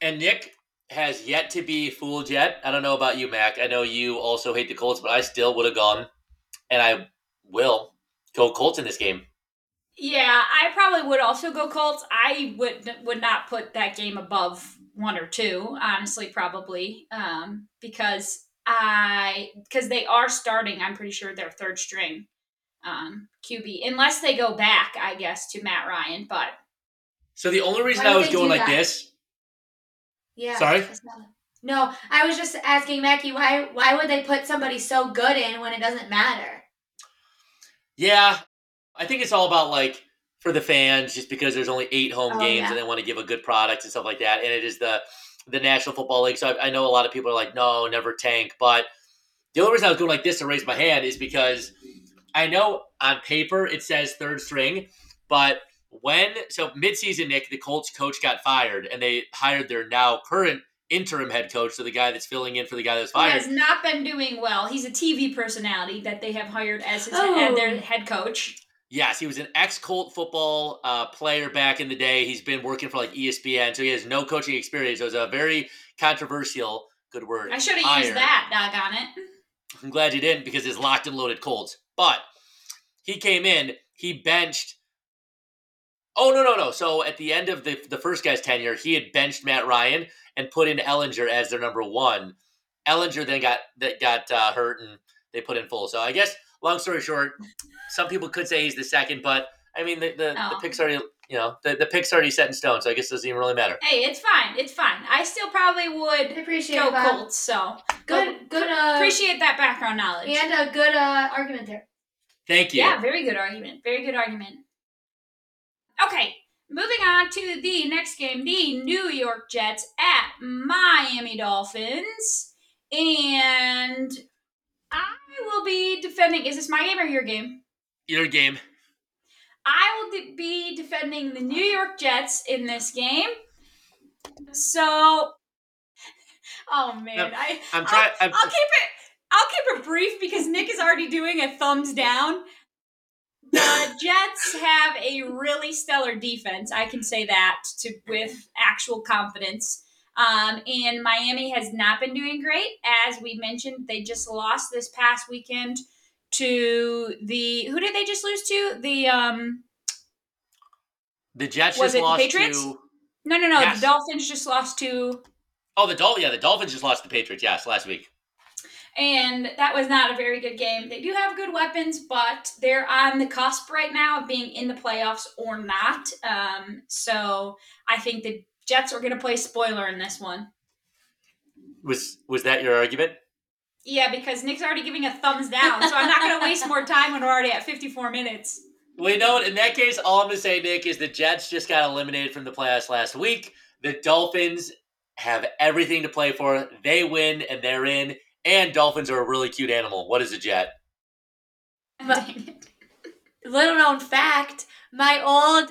And Nick has yet to be fooled yet. I don't know about you, Mack. I know you also hate the Colts, but I still would have gone, and I will go Colts in this game. Yeah, I probably would also go Colts. I would would not put that game above one or two, honestly, probably, um, because I because they are starting. I'm pretty sure their third string um, QB, unless they go back, I guess, to Matt Ryan. But So the only reason I was going like that? this, Yeah. Sorry? No, I was just asking Mackie why why would they put somebody so good in when it doesn't matter? Yeah, I think it's all about like for the fans, just because there's only eight home Oh, games yeah. and they want to give a good product and stuff like that, and it is the the National Football League. So I, I know a lot of people are like, no, never tank, but the only reason I was going like this to raise my hand is because I know on paper it says third string, but when so midseason, Nick, the Colts coach got fired, and they hired their now current interim head coach, so the guy that's filling in for the guy that was he fired. has not been doing well. He's a TV personality that they have hired as his Oh. as their head coach. Yes, he was an ex Colt football uh, player back in the day. He's been working for like ESPN, so he has no coaching experience. It was a very controversial, good word. I should have used that. Doggone it. I'm glad you didn't because it's locked and loaded Colts. But he came in, he benched. Oh no no no! So at the end of the the first guy's tenure, he had benched Matt Ryan and put in Ehlinger as their number one. Ehlinger then got that got uh, hurt and they put in Foles. So I guess long story short, some people could say he's the second, but I mean the the, the Oh. pick's already you know the, the pick's already set in stone. So I guess it doesn't even really matter. Hey, it's fine. It's fine. I still probably I would appreciate go it, Colts. So Good good uh appreciate that background knowledge. and a good uh argument there. Thank you. Yeah, very good argument. Very good argument. Okay, moving on to the next game the New York Jets at Miami Dolphins. And I will be defending. Is this my game or your game? Your game. I will be defending the New York Jets in this game. So, oh man, Yep. I I'm I'll- trying. I'm, I'll keep it. I'll keep it brief because Nick is already doing a thumbs down. The Jets have a really stellar defense. I can say that to with actual confidence. Um, and Miami has not been doing great, as we mentioned. They just lost this past weekend to the who did they just lose to? The um The Jets Was just it lost Patriots? to. no no no Yes. the Dolphins just lost to Oh, the Dol- Yeah, the Dolphins just lost to the Patriots. Yes, last week. And that was not a very good game. They do have good weapons, but they're on the cusp right now of being in the playoffs or not. Um, so I think the Jets are going to play spoiler in this one. Was was that your argument? Yeah, because Nick's already giving a thumbs down, so I'm not going to waste more time when we're already at 54 minutes. Well, you know what? In that case, all I'm going to say, Nick, is the Jets just got eliminated from the playoffs last week. The Dolphins have everything to play for. They win, and they're in. And Dolphins are a really cute animal. What is a jet? But- Little known fact, my old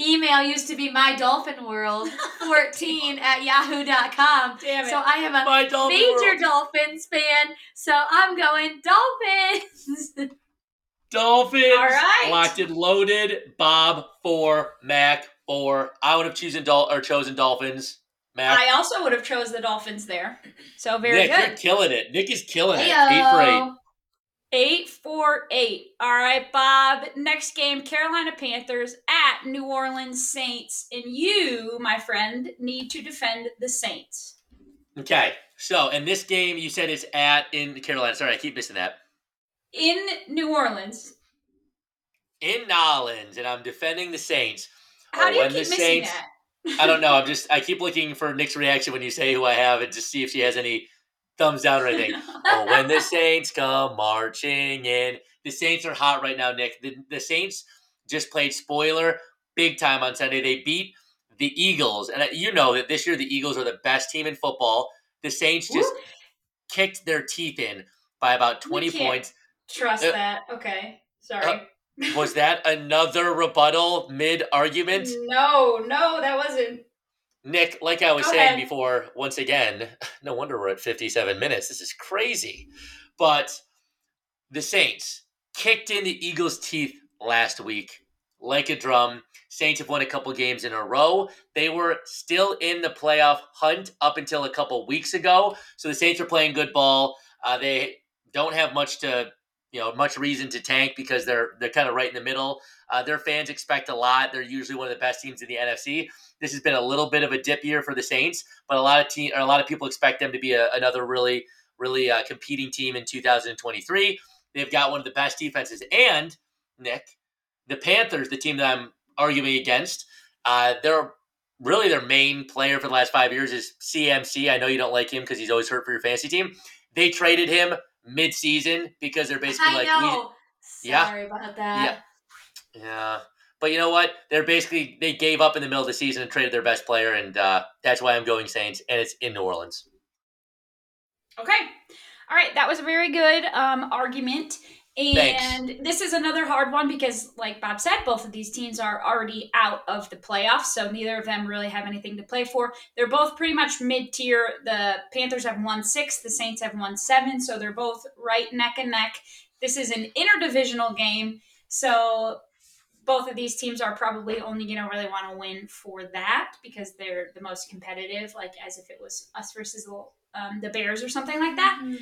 email used to be my dolphin world 14 at yahoo.com. Damn it. So I am a My Dolphin major world. Dolphins fan. So I'm going Dolphins. Dolphins. All right. Locked and loaded. Bob for Mack or I would have chosen Dol- or chosen Dolphins. Mack. I also would have chose the Dolphins there. So very good. Nick, you're killing it. Nick is killing it. Eight for eight. Heyo. Eight, four, eight. All right, Bob. Next game, Carolina Panthers at New Orleans Saints. And you, my friend, need to defend the Saints. Okay. So, in this game, you said it's at in Carolina. Sorry, I keep missing that. In New Orleans. In Nolans, and I'm defending the Saints. How do you when keep missing Saints- that? I don't know. I'm just I keep looking for Nick's reaction when you say who I have and just see if she has any thumbs down or anything. oh, when the Saints come marching in. The Saints are hot right now, Nick. The, the Saints just played spoiler big time on Sunday. They beat the Eagles, and you know that this year the Eagles are the best team in football. The Saints just Whoop. kicked their teeth in by about We 20 can't. points. Trust Uh, that. Okay. Sorry. uh, Was that another rebuttal mid argument? no, no, that wasn't. Nick, like I was Go saying ahead. before, once again, no wonder we're at 57 minutes. This is crazy. But the Saints kicked in the Eagles' teeth last week like a drum. Saints have won a couple games in a row. They were still in the playoff hunt up until a couple weeks ago. So the Saints are playing good ball. Uh, they don't have much to, you know, much reason to tank because they're they're kind of right in the middle. Uh, their fans expect a lot. They're usually one of the best teams in the NFC. This has been a little bit of a dip year for the Saints, but a lot of team or a lot of people expect them to be a, another really really uh, competing team in 2023. They've got one of the best defenses, and Nick, the Panthers, the team that I'm arguing against, uh, they're really their main player for the last five years is CMC. I know you don't like him because he's always hurt for your fantasy team. They traded him mid-season because they're basically I like, know. we, Yeah. About that. yeah. But you know what? They're basically they gave up in the middle of the season and traded their best player, and uh, that's why I'm going Saints, and it's in New Orleans. Okay. All right. That was a very good um, argument. And this is another hard one because, like Bob said, both of these teams are already out of the playoffs, so neither of them really have anything to play for. They're both pretty much mid tier. The Panthers have won six, the Saints have won seven, so they're both right neck and neck. This is an interdivisional game, so both of these teams are probably only going to really want to win for that because they're the most competitive, like as if it was us versus the, um, the Bears or something like that. Mhm.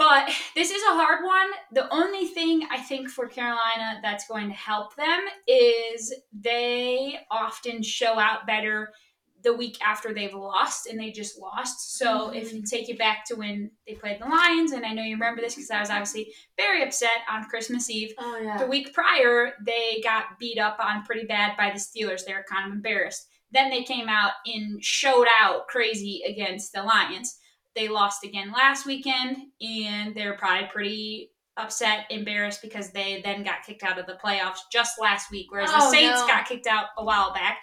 But this is a hard one. The only thing I think for Carolina that's going to help them is they often show out better the week after they've lost, and they just lost. So if mm-hmm. you take it back to when they played the Lions, and I know you remember this because I was obviously very upset on Christmas Eve. Oh yeah. The week prior, they got beat up on pretty bad by the Steelers. They were kind of embarrassed. Then they came out and showed out crazy against the Lions. They lost again last weekend, and they're probably pretty upset, embarrassed because they then got kicked out of the playoffs just last week, whereas the Oh, Saints no. got kicked out a while back.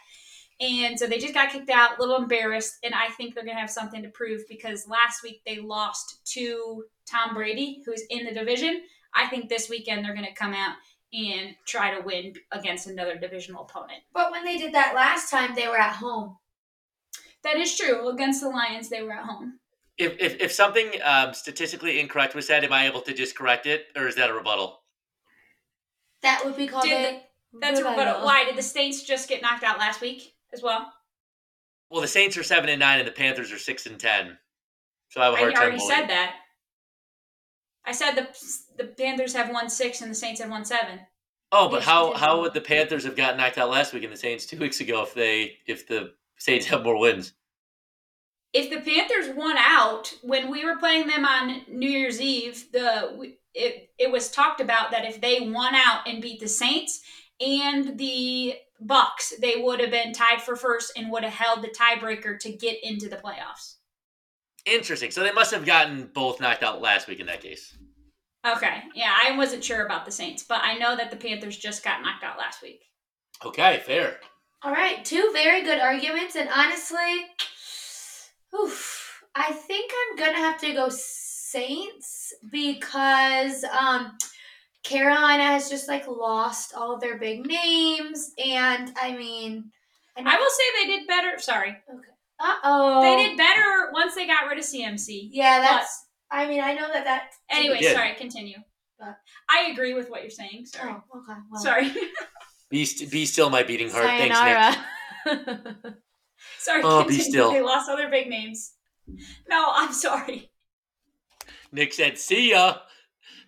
And so they just got kicked out, a little embarrassed, and I think they're going to have something to prove because last week they lost to Tom Brady, who's in the division. I think this weekend they're going to come out and try to win against another divisional opponent. But when they did that last time, they were at home. That is true. Against the Lions, they were at home. If if, if something um, statistically incorrect was said, am I able to just correct it, or is that a rebuttal? That would be called Did a That's rebuttal. but why did the Saints just get knocked out last week as well? Well, the Saints are seven and nine, and the Panthers are six and ten. So I have a I hard time. already believing- said that. I said the the Panthers have won six and the Saints have won seven. Oh, but how how would the Panthers have gotten knocked out last week and the Saints two weeks ago if they if the Saints have more wins? If the Panthers won out when we were playing them on New Year's Eve, the it it was talked about that if they won out and beat the Saints and the Bucs, they would have been tied for first and would have held the tiebreaker to get into the playoffs. Interesting. So they must have gotten both knocked out last week in that case. Okay, yeah, I wasn't sure about the Saints, but I know that the Panthers just got knocked out last week. Okay, fair. All right, two very good arguments, and honestly, oof, I think I'm gonna have to go Saints because um, Carolina has just like lost all of their big names, and I mean, I will say they did better. Sorry, Okay. uh oh, they did better once they got rid of CMC. Yeah, that's. I mean, I know that that. Anyway, did. sorry, continue. But- I agree with what you're saying. Sorry. Oh, okay. Well, Sorry. Be, st- be still my beating heart. Thanks, Nick. Sayonara. sorry. Oh, be still. They lost all their big names. No, I'm sorry. Nick said, "See ya."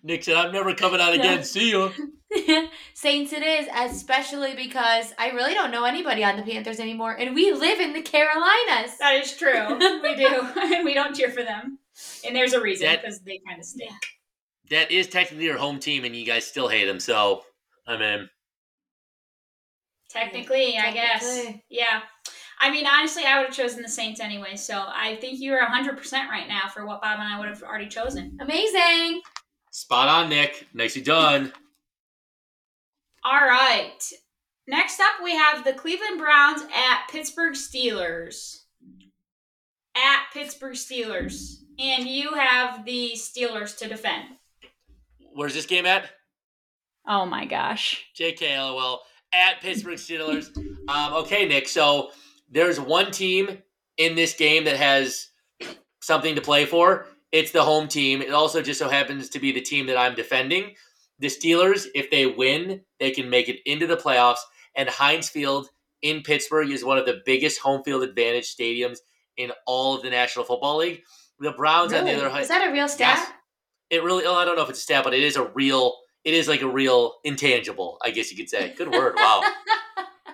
Nick said, "I'm never coming out again. See ya." Saints it is, especially because I really don't know anybody on the Panthers anymore, and we live in the Carolinas. That is true. we do, and we don't cheer for them. And there's a reason because they kind of stink. That is technically your home team, and you guys still hate them. So, I mean, Technically, I guess. Yeah. I mean, honestly, I would have chosen the Saints anyway. So I think you're 100% right now for what Bob and I would have already chosen. Amazing. spot on, Nick. Nicely done. All right. Next up, we have the Cleveland Browns at Pittsburgh Steelers. At Pittsburgh Steelers. And you have the Steelers to defend. Where's this game at? Oh my gosh. JK, lol. At Pittsburgh Steelers. Um, okay, Nick. So there's one team in this game that has something to play for. It's the home team. It also just so happens to be the team that I'm defending. The Steelers, if they win, they can make it into the playoffs. And Heinz Field in Pittsburgh is one of the biggest home field advantage stadiums in all of the National Football League. The Browns, on the other hand, Is that a real stat? Yes. it really oh, i don't know if it's a stat but it is a real it is like a real intangible i guess you could say good word wow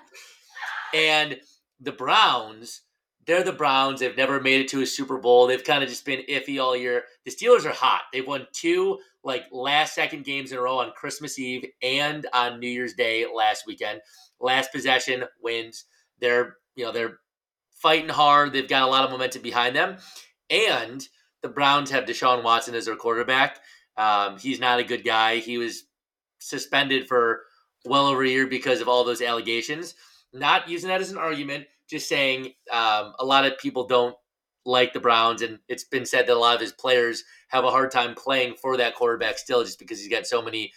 and the browns they're the browns. They've never made it to a super bowl. They've kind of just been iffy all year. The steelers are hot. They've won two like last second games in a row on christmas eve and on new year's day last weekend. Last possession wins. They're you know they're fighting hard. They've got a lot of momentum behind them. And the Browns have Deshaun Watson as their quarterback. Um, he's not a good guy. He was suspended for well over a year because of all those allegations. Not using that as an argument, just saying um, a lot of people don't like the Browns, and it's been said that a lot of his players have a hard time playing for that quarterback still, just because he's got so many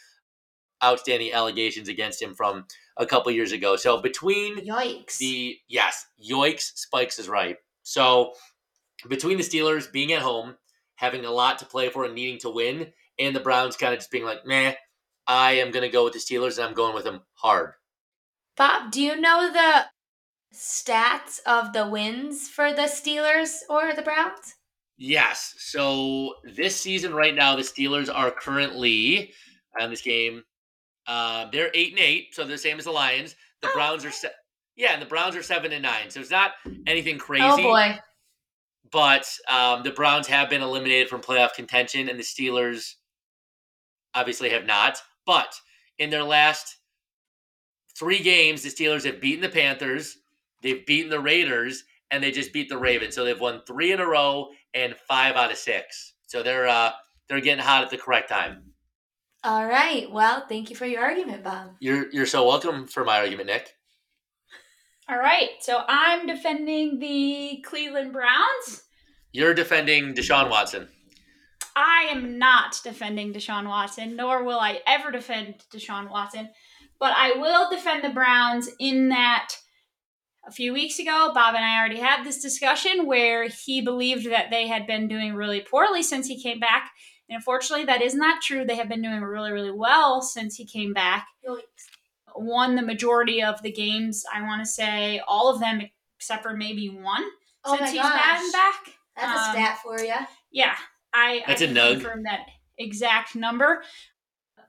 outstanding allegations against him from a couple years ago. So between Yikes. the yes, yoiks, Spikes is right. So between the Steelers being at home, having a lot to play for and needing to win, and the Browns kind of just being like, meh, I am going to go with the Steelers and I'm going with them hard. Bob, do you know the stats of the wins for the Steelers or the Browns? Yes. So this season, right now, the Steelers are currently on this game. Uh, they're eight and eight, so they're the same as the Lions. The Oh, Browns are, se- yeah, and the Browns are seven and nine. So it's not anything crazy. Oh boy. but um, the Browns have been eliminated from playoff contention, and the Steelers obviously have not. But in their last three games, the Steelers have beaten the Panthers, they've beaten the Raiders, and they just beat the Ravens. So they've won three in a row and five out of six. So they're uh, they're getting hot at the correct time. All right. Well, thank you for your argument, Bob. You're you're so welcome for my argument, Nick. All right. So I'm defending the Cleveland Browns. You're defending Deshaun Watson. I am not defending Deshaun Watson, nor will I ever defend Deshaun Watson. But I will defend the Browns in that a few weeks ago, Bob and I already had this discussion where he believed that they had been doing really poorly since he came back. And unfortunately, that is not true. They have been doing really, really well since he came back. Yikes. Won the majority of the games. I want to say all of them except for maybe one Oh since my he's gosh. been back. That's a Um, stat for you. Yeah, I, That's I a can nug. confirm that exact number,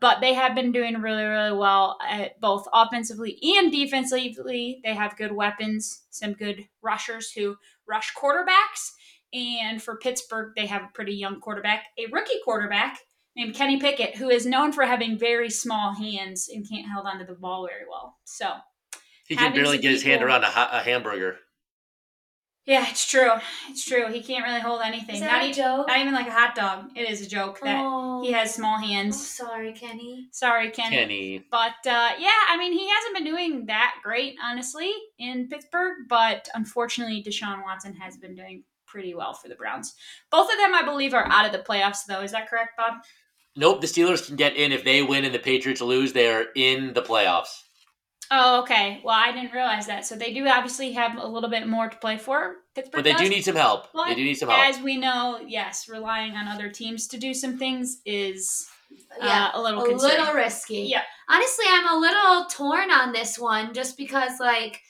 but they have been doing really, really well at both offensively and defensively. They have good weapons, some good rushers who rush quarterbacks. And for Pittsburgh, they have a pretty young quarterback, a rookie quarterback named Kenny Pickett, who is known for having very small hands and can't hold onto the ball very well. So He can barely get his hand around a, a hamburger. Yeah, it's true. It's true. He can't really hold anything. Is not, that a e- joke? not even like a hot dog. It is a joke that oh, he has small I'm hands. sorry, Kenny. Sorry, Kenny. Kenny. But uh, yeah, I mean, he hasn't been doing that great, honestly, in Pittsburgh. But unfortunately, Deshaun Watson has been doing pretty well for the Browns. Both of them, I believe, are out of the playoffs, though. Is that correct, Bob? Nope, the Steelers can get in if they win and the Patriots lose. They are in the playoffs. Oh, okay. Well, I didn't realize that. So they do obviously have a little bit more to play for. Pittsburgh But they do need some help. But They do need some help. As we know, yes, relying on other teams to do some things is Yeah, uh, a little a concerning. little risky. Yeah. Honestly, I'm a little torn on this one just because, like,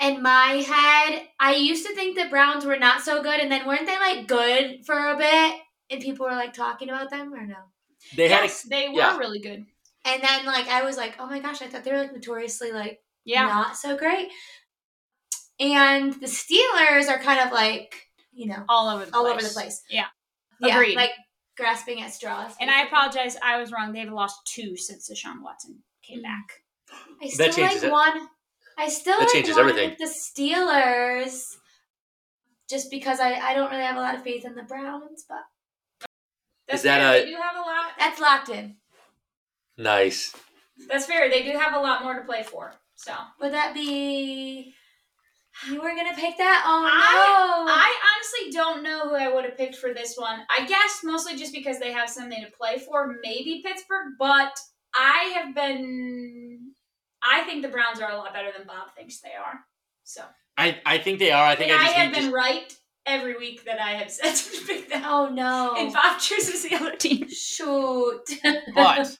in my head, I used to think that Browns were not so good, and then weren't they like good for a bit? And people were like talking about them, or no? They had yes, they were yeah. really good. And then like I was like, oh my gosh, I thought they were like notoriously like Yeah. not so great. And the Steelers are kind of like, you know, all over the all place. over the place. Yeah. Yeah, Agreed. like grasping at straws. And I apologize, I was wrong. They've lost two since Deshaun Watson came Mm. back. I still changes like it. one. I still That like changes everything. the Steelers, just because I, I don't really have a lot of faith in the Browns, but That's that a- They do have a lot. that's locked in. Nice. That's fair. They do have a lot more to play for. So Would that be? You were gonna pick that? Oh I- no! I honestly don't know who I would have picked for this one. I guess mostly just because they have something to play for, maybe Pittsburgh, but I have been I think the Browns are a lot better than Bob thinks they are. So I, I think they are. I think and I I, have been just, right every week that I have said to pick them. oh no! And Bob chooses the other team. Shoot! but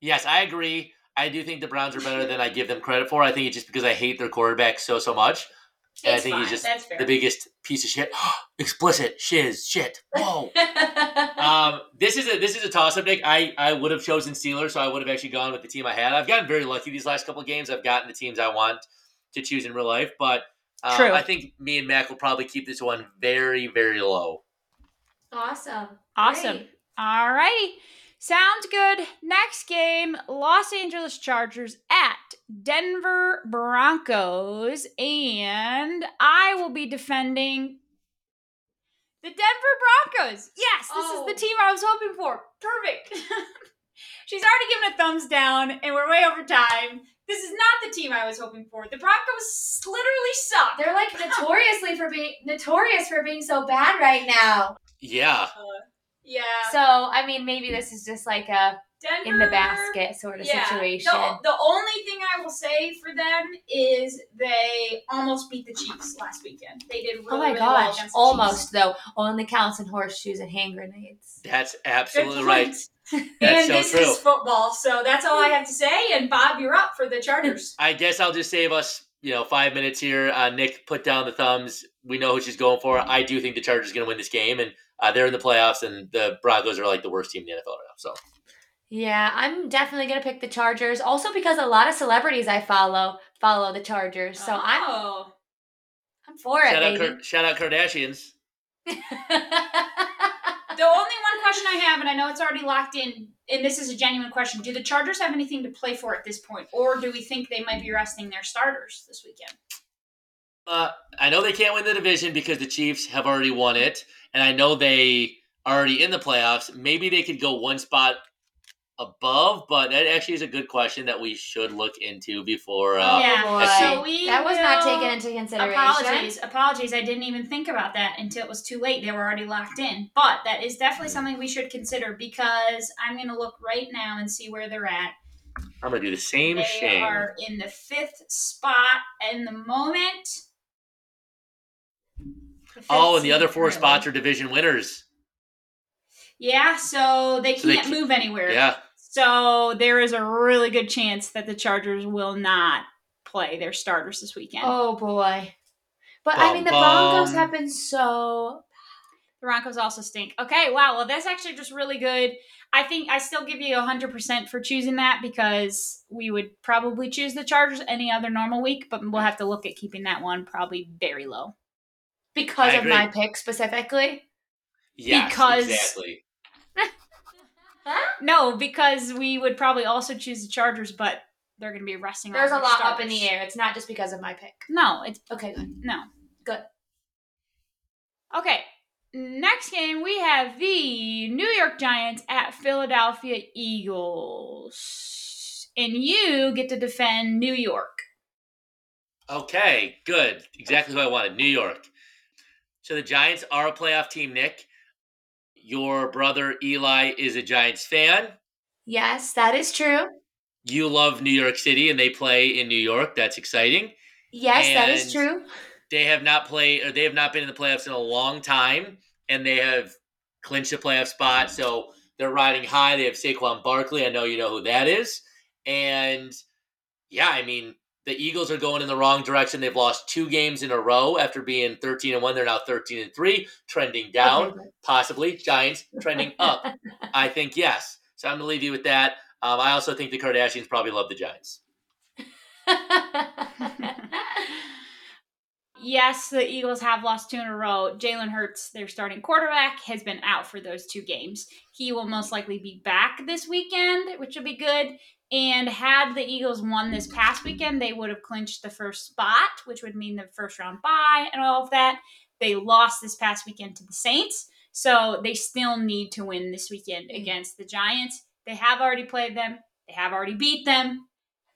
yes, I agree. I do think the Browns are better than I give them credit for. I think it's just because I hate their quarterback so so much. And I It's think he's fine. just That's fair. the biggest piece of shit. Explicit shiz shit. Whoa. um, this is a this is a toss up, Nick. I I would have chosen Steelers, so I would have actually gone with the team I had. I've gotten very lucky these last couple of games. I've gotten the teams I want to choose in real life, but um, True. I think me and Mack will probably keep this one very very low. awesome. Awesome. Great. All righty. Sounds good. Next game Los Angeles Chargers at Denver Broncos. And I will be defending the Denver Broncos. Yes, this Oh. is the oh. team I was hoping for. Perfect. She's already given a thumbs down, and we're way over time. This is not the team I was hoping for. The Broncos literally suck. They're like notoriously for being notorious for being so bad right now. Yeah, uh, yeah. So I mean, maybe this is just like a Denver in the basket sort of situation. The, the only thing I will say for them is they almost beat the Chiefs last weekend. They did really, oh my really well gosh, against the almost though. Only counts in horseshoes and hand grenades. that's absolutely right. That's and so this true. is football, so that's all I have to say. And Bob, you're up for the Chargers. I guess I'll just save us, you know, five minutes here. Uh, Nick, put down the thumbs. We know who she's going for. I do think the Chargers are going to win this game, and uh, they're in the playoffs, and the Broncos are like the worst team in the NFL right now. So Yeah, I'm definitely gonna pick the Chargers. Also because a lot of celebrities I follow follow the Chargers, so I'm oh. I'm for it, out, baby. Kar- shout out Kardashians. The only one question I have, and I know it's already locked in, and this is a genuine question: Do the Chargers have anything to play for at this point, or do we think they might be resting their starters this weekend? Uh, I know they can't win the division because the Chiefs have already won it, and I know they are already in the playoffs. Maybe they could go one spot above, but that actually is a good question that we should look into before. Uh, Yeah, so we that was not taken into consideration. Apologies, apologies. I didn't even think about that until it was too late. They were already locked in. But that is definitely something we should consider because I'm going to look right now and see where they're at. I'm going to do the same They shame. are in the fifth spot in the moment. The Oh, and the other four really. spots are division winners. Yeah, so they So they can't ca- move anywhere. Yeah. So there is a really good chance that the Chargers will not play their starters this weekend. Oh boy. But I mean the Bum, Broncos have been so The Broncos also stink. Okay, wow. Well, that's actually just really good. I think I still give you 100% for choosing that because we would probably choose the Chargers any other normal week, but we'll have to look at keeping that one probably very low. Because of my pick specifically. Yes, Because- exactly. No, because we would probably also choose the Chargers, but they're going to be resting. There's a their lot up in the air. It's not just because of my pick. No, it's Okay, good. no. Good. Okay. Next game, we have the New York Giants at Philadelphia Eagles. And you get to defend New York. Okay, good. Exactly who I wanted. New York. So the Giants are a playoff team, Nick. Your brother Eli is a Giants fan. Yes, that is true. You love New York City and they play in New York. That's exciting. Yes, that is true. They have not played or they have not been in the playoffs in a long time and they have clinched a playoff spot. So they're riding high. They have Saquon Barkley. I know you know who that is. And yeah, I mean, the Eagles are going in the wrong direction. They've lost two games in a row after being 13 and 1. They're now 13 and 3, trending down. Okay. Possibly. Giants trending up. I think yes. So I'm going to leave you with that. Um, I also think the Kardashians probably love the Giants. Yes, the Eagles have lost two in a row. Jalen Hurts, their starting quarterback, has been out for those two games. He will most likely be back this weekend, which will be good. And had the Eagles won this past weekend, they would have clinched the first spot, which would mean the first round bye and all of that. They lost this past weekend to the Saints, so they still need to win this weekend mm. against the Giants. They have already played them, they have already beat them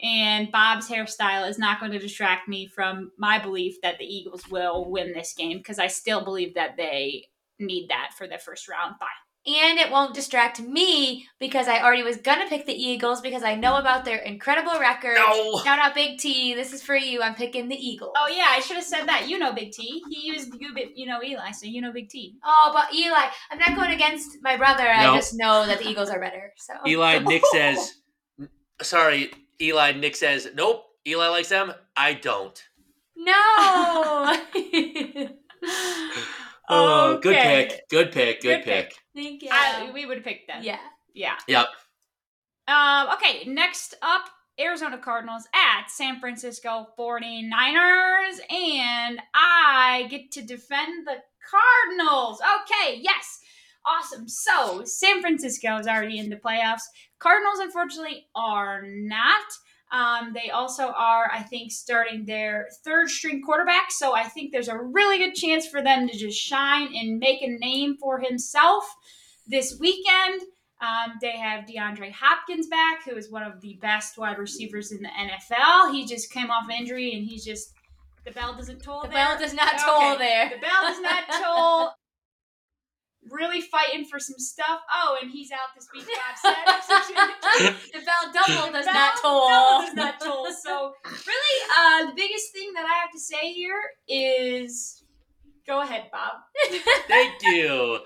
and Bob's hairstyle is not going to distract me from my belief that the Eagles will win this game because I still believe that they need that for their first round bye. And it won't distract me because I already was gonna pick the Eagles because I know about their incredible record. No! Shout out Big T. This is for you. I'm picking the Eagles. Oh yeah, I should have said that. You know Big T. He used you, bit- you know Eli, so you know Big T. Oh, but Eli, I'm not going against my brother. No. I just know that the Eagles are better. So Eli, Nick says, sorry, Eli, Nick says, nope, Eli likes them. I don't. no. Oh, good pick. Good pick. Good, Good pick. pick. Thank you. I, we would have picked them. yeah. Yeah. Yep. Um, okay, next up, Arizona Cardinals at San Francisco 49ers, and I get to defend the Cardinals. Okay, yes. Awesome. So, San Francisco is already in the playoffs. Cardinals, unfortunately, are not. Um, they also are, I think, starting their third string quarterback. So I think there's a really good chance for them to just shine and make a name for himself this weekend. Um, they have DeAndre Hopkins back, who is one of the best wide receivers in the NFL. He just came off injury and he's just, the bell doesn't toll The there. bell does not Okay. toll there. The bell does not toll. Really fighting for some stuff. Oh, and he's out this week. Bob the bell double does Bell not toll. double does not toll. So really, uh, the biggest thing that I have to say here is, go ahead, Bob. Thank you.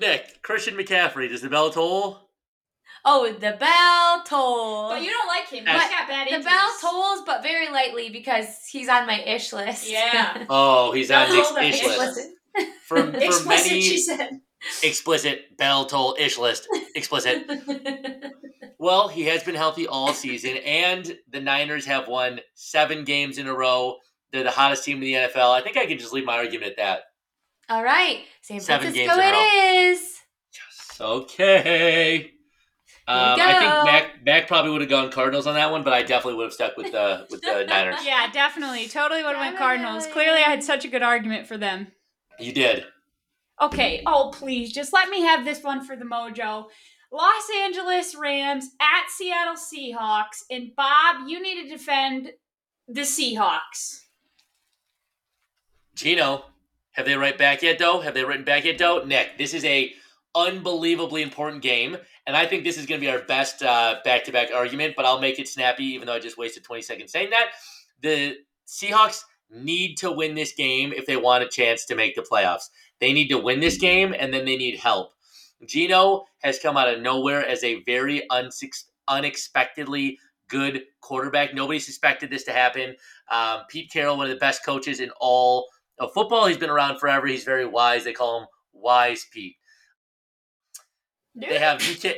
Nick, Christian McCaffrey, does the bell toll? Oh, the bell tolls. But you don't like him. But He's got bad the bell tolls, but very lightly because he's on my ish list. Yeah. Oh, he's on Bell Nick's ish list. Explicit. For, for Explicit, many she said. explicit bell toll ish list. Explicit. Well, he has been healthy all season, and the Niners have won seven games in a row. They're the hottest team in the NFL. I think I can just leave my argument at that. All right, San Seven games in a row. it is. Yes. Okay. Um, I think. Mack Mack probably would have gone Cardinals on that one, but I definitely would have stuck with the with the Niners. Yeah, definitely. Totally would have went Cardinals. Clearly, I had such a good argument for them. You did. Okay. Oh, please, just let me have this one for the mojo. Los Angeles Rams at Seattle Seahawks. And Bob, you need to defend the Seahawks. Gino, have they write back yet, though? Have they written back yet, though? Nick, this is a unbelievably important game, and I think this is going to be our best uh, back-to-back argument. But I'll make it snappy, even though I just wasted 20 seconds saying that. The Seahawks need to win this game if they want a chance to make the playoffs. They need to win this game, and then they need help. Geno has come out of nowhere as a very unsuc- unexpectedly good quarterback. Nobody suspected this to happen. Um, Pete Carroll, one of the best coaches in all of football. He's been around forever. He's very wise. They call him wise Pete. They have DK.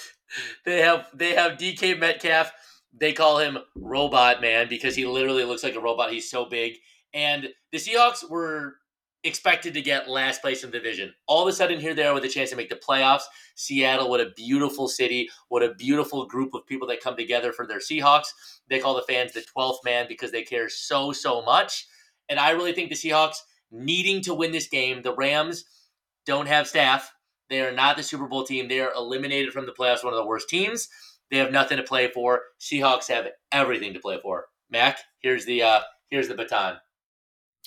they have they have DK Metcalf. They call him Robot Man because he literally looks like a robot. He's so big. And the Seahawks were expected to get last place in the division. All of a sudden, here they are with a chance to make the playoffs. Seattle, what a beautiful city. What a beautiful group of people that come together for their Seahawks. They call the fans the 12th man because they care so, so much. And I really think the Seahawks needing to win this game, the Rams don't have staff. They are not the Super Bowl team. They are eliminated from the playoffs, one of the worst teams. They have nothing to play for. Seahawks have everything to play for. Mack, here's the uh here's the baton.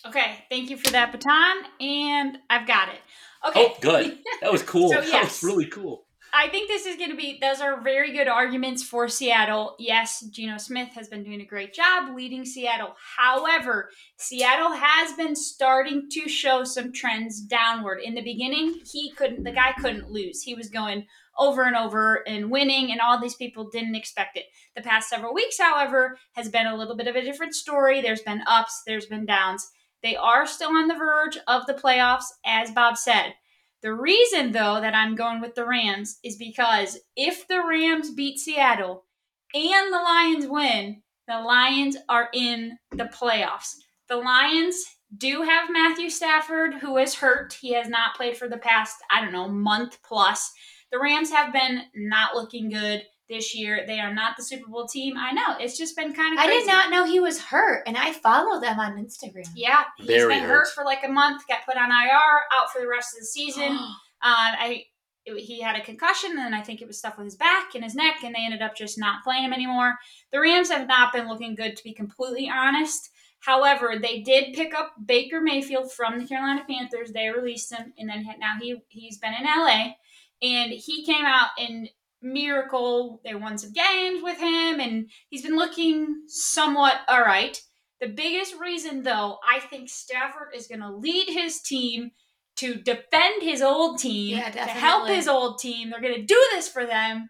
Okay, thank you for that baton, and I've got it. Okay. Oh, good. That was cool. So, That was really cool. I think this is going to be, those are very good arguments for Seattle. Yes, Geno Smith has been doing a great job leading Seattle. However, Seattle has been starting to show some trends downward. In the beginning, he couldn't, the guy couldn't lose. He was going over and over and winning, and all these people didn't expect it. The past several weeks, however, has been a little bit of a different story. There's been ups, there's been downs. They are still on the verge of the playoffs, as Bob said. The reason, though, that I'm going with the Rams is because if the Rams beat Seattle and the Lions win, the Lions are in the playoffs. The Lions do have Matthew Stafford, who is hurt. He has not played for the past, I don't know, month plus. The Rams have been not looking good this year. They are not the Super Bowl team. I know. It's just been kind of I did not know he was hurt, and I follow them on Instagram. Yeah, he's Very been hurt hurt. for like a month, got put on IR, out for the rest of the season. Uh, I it, he had a concussion, and I think it was stuff with his back and his neck, and they ended up just not playing him anymore. The Rams have not been looking good, to be completely honest. However, they did pick up Baker Mayfield from the Carolina Panthers. They released him, and then now he he's been in LA, and he came out in miracle. They won some games with him, and he's been looking somewhat all right. The biggest reason, though, I think Stafford is going to lead his team to defend his old team, Yeah, to help his old team. They're going to do this for them.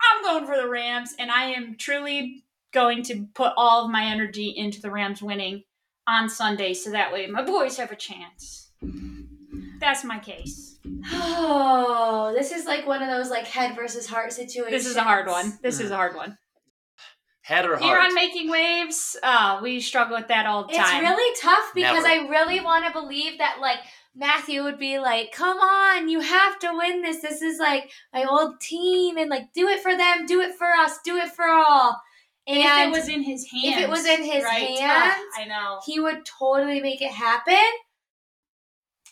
I'm going for the Rams, and I am truly going to put all of my energy into the Rams winning on Sunday, so that way my boys have a chance. That's my case. Oh, this is like one of those like head versus heart situations. This is a hard one. This is a hard one. Head or heart? Here heart? on Making Waves, uh, we struggle with that all the time. It's time. really tough because Never. I really want to believe that like Matthew would be like, "Come on, you have to win this. This is like my old team, and like do it for them, do it for us, do it for all." And if it was in his hands. if it was in his right? hands, I know. he would totally make it happen.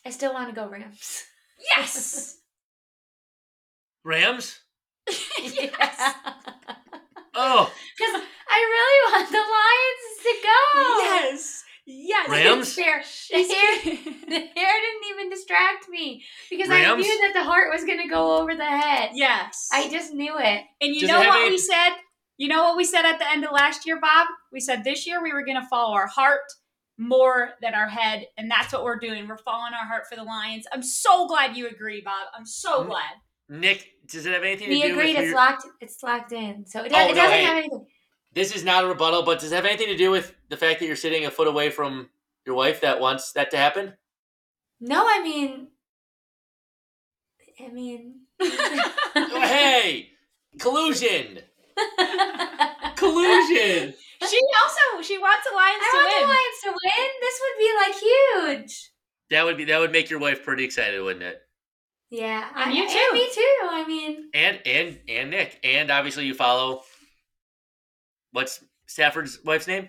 I still want to go Rams. Yes. Rams? yes. Oh, Because I really want the Lions to go. Yes. Yes. Rams? The hair, the hair, the hair didn't even distract me because I knew that the heart was going to go over the head. yes. I just knew it. and you Does know what any- we said? You know what we said at the end of last year, Bob? We said this year we were going to follow our heart more than our head, and that's what we're doing. We're following our heart for the Lions. I'm so glad you agree, Bob. I'm so glad. Nick, does it have anything We to do agreed. with It's your- locked. It's locked in. So it, Oh, does, it no, doesn't hey. have anything. This is not a rebuttal, but does it have anything to do with the fact that you're sitting a foot away from your wife that wants that to happen? No, I mean, I mean. Oh, hey, collusion, collusion. She also she wants the Lions I to win. I want win. the Lions to win. This would be like huge. That would be that would make your wife pretty excited, wouldn't it? Yeah, And I, you and too. me too. I mean, And and and Nick, and obviously you follow. What's Stafford's wife's name?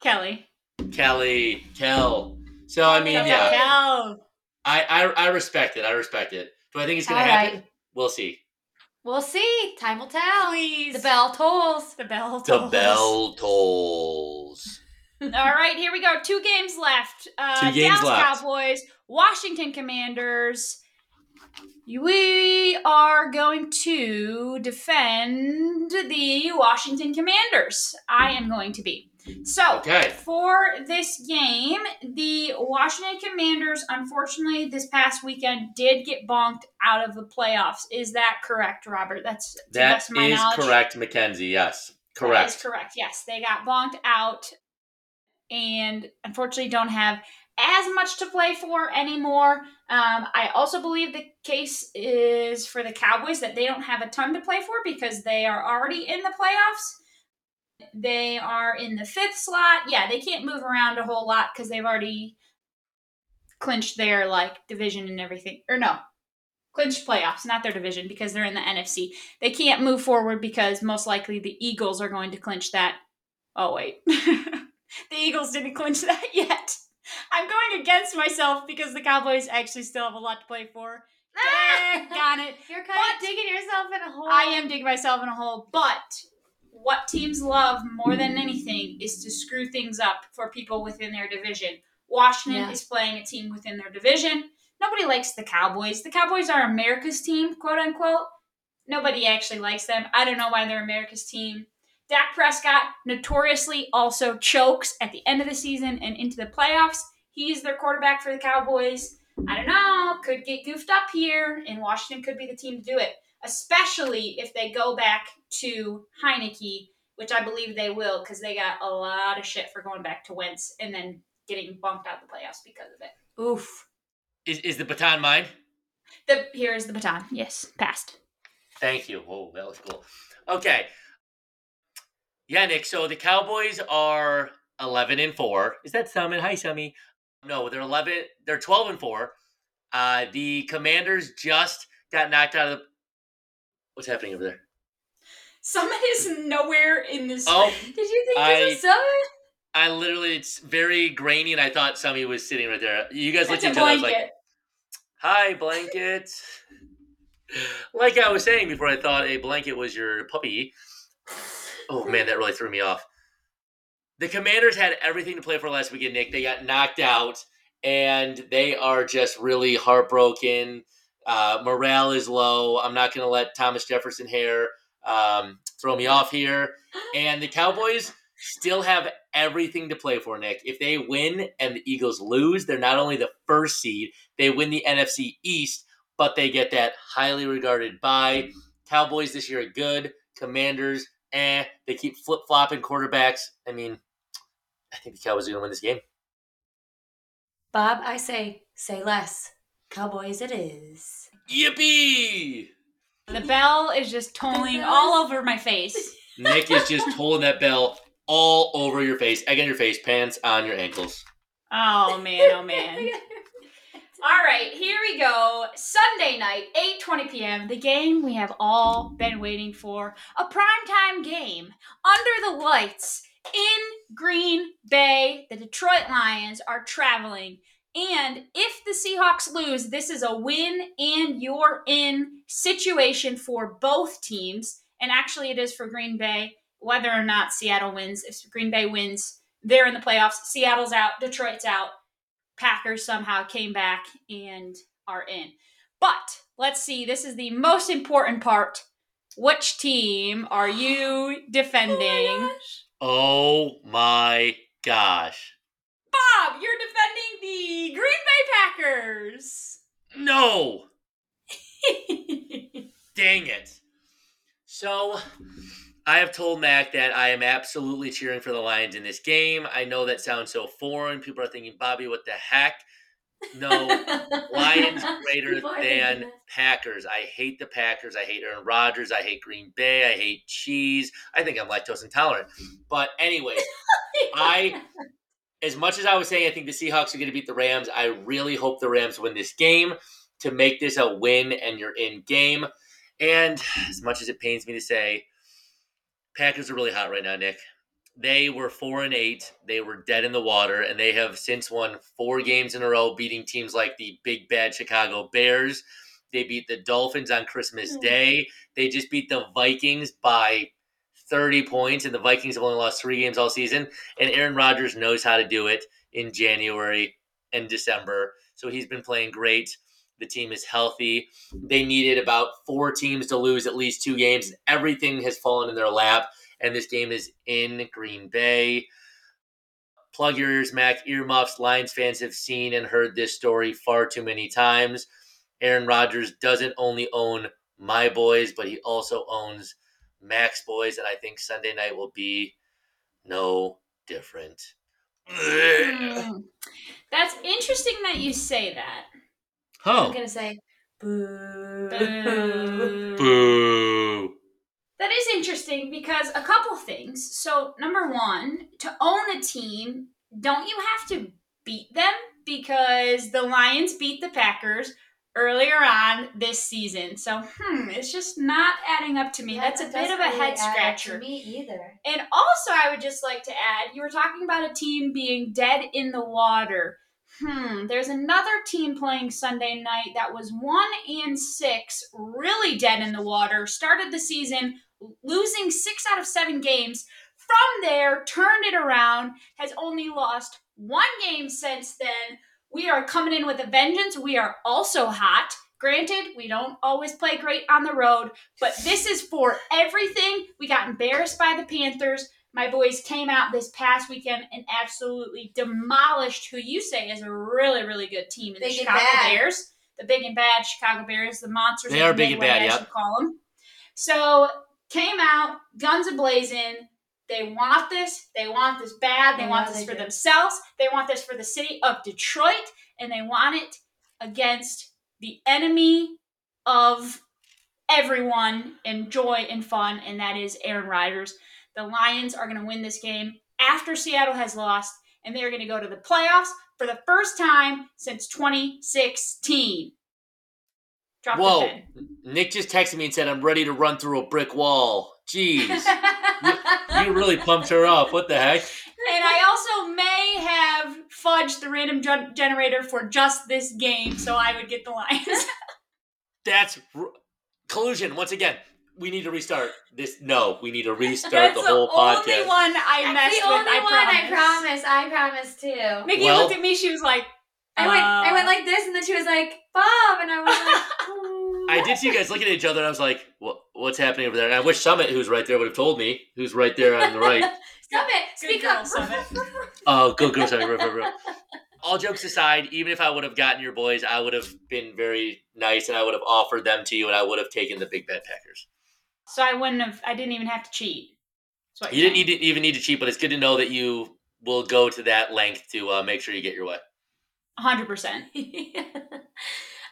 Kelly. Kelly, Kel. So I mean, Kelly. yeah, Kel. I, I I respect it. I respect it. Do I think it's gonna All happen? right. We'll see. We'll see. Time will tell. Please. The bell tolls. The bell. Tolls. The bell tolls. All right, here we go. Two games left. Uh, Two games Dallas left. Cowboys, Washington Commanders. We are going to defend the Washington Commanders. I am going to be. So, Okay. for this game, the Washington Commanders, unfortunately, this past weekend did get bonked out of the playoffs. Is that correct, Robert? That's That is correct, Mackenzie. Yes, correct. is correct. Yes, they got bonked out, and unfortunately don't have as much to play for anymore. Um, I also believe the case is for the Cowboys that they don't have a ton to play for because they are already in the playoffs. They are in the fifth slot. Yeah, they can't move around a whole lot because they've already clinched their like division and everything. Or no, clinched playoffs, not their division because they're in the NFC. They can't move forward because most likely the Eagles are going to clinch that. Oh wait, the Eagles didn't clinch that yet. I'm going against myself because the Cowboys actually still have a lot to play for. Ah! Got it. You're kind But- of digging yourself in a hole. I am digging myself in a hole, but what teams love more than anything is to screw things up for people within their division. Washington Yeah. is playing a team within their division. Nobody likes the Cowboys. The Cowboys are America's team, quote unquote. Nobody actually likes them. I don't know why they're America's team. Dak Prescott notoriously also chokes at the end of the season and into the playoffs. He's their quarterback for the Cowboys. I don't know, could get goofed up here, and Washington could be the team to do it especially if they go back to Heinicke, which I believe they will, because they got a lot of shit for going back to Wentz and then getting bumped out of the playoffs because of it. Oof. Is, is the baton mine? The here is the baton. Yes, passed. Thank you. Oh, that was cool. Okay. Yeah, Nick. So the Cowboys are eleven and four. Is that Summit? Hi, Summy. No, they're eleven. They're twelve and four. Uh, the Commanders just got knocked out of the. What's happening over there? Summit is nowhere in this. Oh, Did you think I- this was summer? I literally, it's very grainy, and I thought Summy was sitting right there. You guys looked That's at a each other. I was like, blanket. "Hi, blanket." like I was saying before, I thought a blanket was your puppy. Oh man, that really threw me off. The Commanders had everything to play for last weekend, Nick. They got knocked out, and they are just really heartbroken. Uh, morale is low. I'm not going to let Thomas Jefferson hair um, throw me off here. And the Cowboys still have everything to play for, Nick. If they win and the Eagles lose, they're not only the first seed, they win the NFC East, but they get that highly regarded bye. Cowboys this year are good. Commanders, eh. They keep flip flopping quarterbacks. I mean, I think the Cowboys are going to win this game. Bob, I say, say less. Cowboys it is. Yippee! The bell is just tolling all over my face. Nick is just tolling that bell all over your face, egg on your face, pants on your ankles. Oh man, oh man. All right, here we go. Sunday night, 8:20 p.m. The game we have all been waiting for. A primetime game under the lights in Green Bay. The Detroit Lions are traveling. And if the Seahawks lose, this is a win and you're in situation for both teams. And actually it is for Green Bay whether or not Seattle wins. If Green Bay wins, they're in the playoffs. Seattle's out, Detroit's out. Packers somehow came back and are in. But let's see, this is the most important part. Which team are you defending? Oh my gosh. Bob, you're defending Green Bay Packers. No! Dang it. So, I have told Mack that I am absolutely cheering for the Lions in this game. I know that sounds so foreign. People are thinking, Bobby, what the heck? No, Lions greater than Packers. I hate the Packers. I hate Aaron Rodgers. I hate Green Bay. I hate cheese. I think I'm lactose intolerant. But anyways, I as much as I was saying I think the Seahawks are going to beat the Rams, I really hope the Rams win this game to make this a win and you're in game. And as much as it pains me to say, Packers are really hot right now, Nick. They were four and eight. They were dead in the water, and they have since won four games in a row, beating teams like the big bad Chicago Bears. They beat the Dolphins on Christmas Hmm. Day. They just beat the Vikings by 30 points, and the Vikings have only lost three games all season. And Aaron Rodgers knows how to do it in January and December. So he's been playing great. The team is healthy. They needed about four teams to lose at least two games. Everything has fallen in their lap, and this game is in Green Bay. Plug your ears, Mack. Earmuffs. Lions fans have seen and heard this story far too many times. Aaron Rodgers doesn't only own my boys, but he also owns Mack's boys, and I think Sunday night will be no different. Mm. That's interesting that you say that. Oh. I'm gonna say boo. Boo. boo. That is interesting because a couple things. So, number one, to own a team, don't you have to beat them? Because the Lions beat the Packers earlier on this season. So, hmm, it's just not adding up to me. Yeah, That's a bit of a really head scratcher. Me either. And also, I would just like to add you were talking about a team being dead in the water. Hmm, there's another team playing Sunday night that was one and six, really dead in the water, started the season losing six out of seven games. From there, turned it around, has only lost one game since then. We are coming in with a vengeance. We are also hot. Granted, we don't always play great on the road, but this is for everything. We got embarrassed by the Panthers. My boys came out this past weekend and absolutely demolished who you say is a really, really good team in the Big and Chicago bad. Bears. The big and bad Chicago Bears, the monsters. They are the big and Midway, bad, I yep. should call them. So came out, guns a blazing. They want this. They want this bad. They I want this they for do. themselves. They want this for the city of Detroit, and they want it against the enemy of everyone and joy and fun, and that is Aaron Rodgers. The Lions are going to win this game after Seattle has lost, and they are going to go to the playoffs for the first time since 2016. Drop the Whoa. pen. Nick just texted me and said, I'm ready to run through a brick wall. Jeez. you really pumped her up. What the heck? And I also may have fudged the random gen- generator for just this game, so I would get the Lions. That's r- collusion. Once again, we need to restart this. No, we need to restart the whole podcast. That's the only one I That's messed the with. only I one. promise. I promise. I promise too. Mickey Well- looked at me. She was like, I went. I uh, went like this, and then she was like, "Bob," and I was like, "Ooh." I did see you guys looking at each other, and I was like, what, what's happening over there? And I wish Summit, who's right there, would have told me, who's right there on the right. Summit, Good speak up. Summit. Oh, good girl, sorry. Ruff, ruff, ruff. All jokes aside, even if I would have gotten your boys, I would have been very nice, and I would have offered them to you, and I would have taken the Big Bad Packers. So I wouldn't have. I didn't even have to cheat. That's what You you're didn't need to, even need to cheat, but it's good to know that you will go to that length to uh, make sure you get your way. 100%.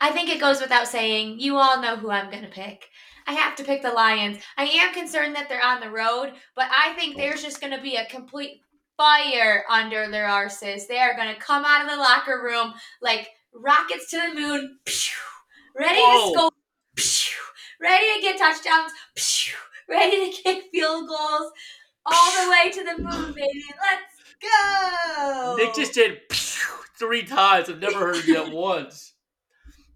I think it goes without saying. You all know who I'm gonna pick. I have to pick the Lions. I am concerned that they're on the road, but I think oh. there's just gonna be a complete fire under their arses. They are gonna come out of the locker room like rockets to the moon, pew, ready Whoa. to score, pew, ready to get touchdowns, pew, ready to kick field goals, all the way to the moon, baby. Let's go. Nick just did three times. I've never heard that once.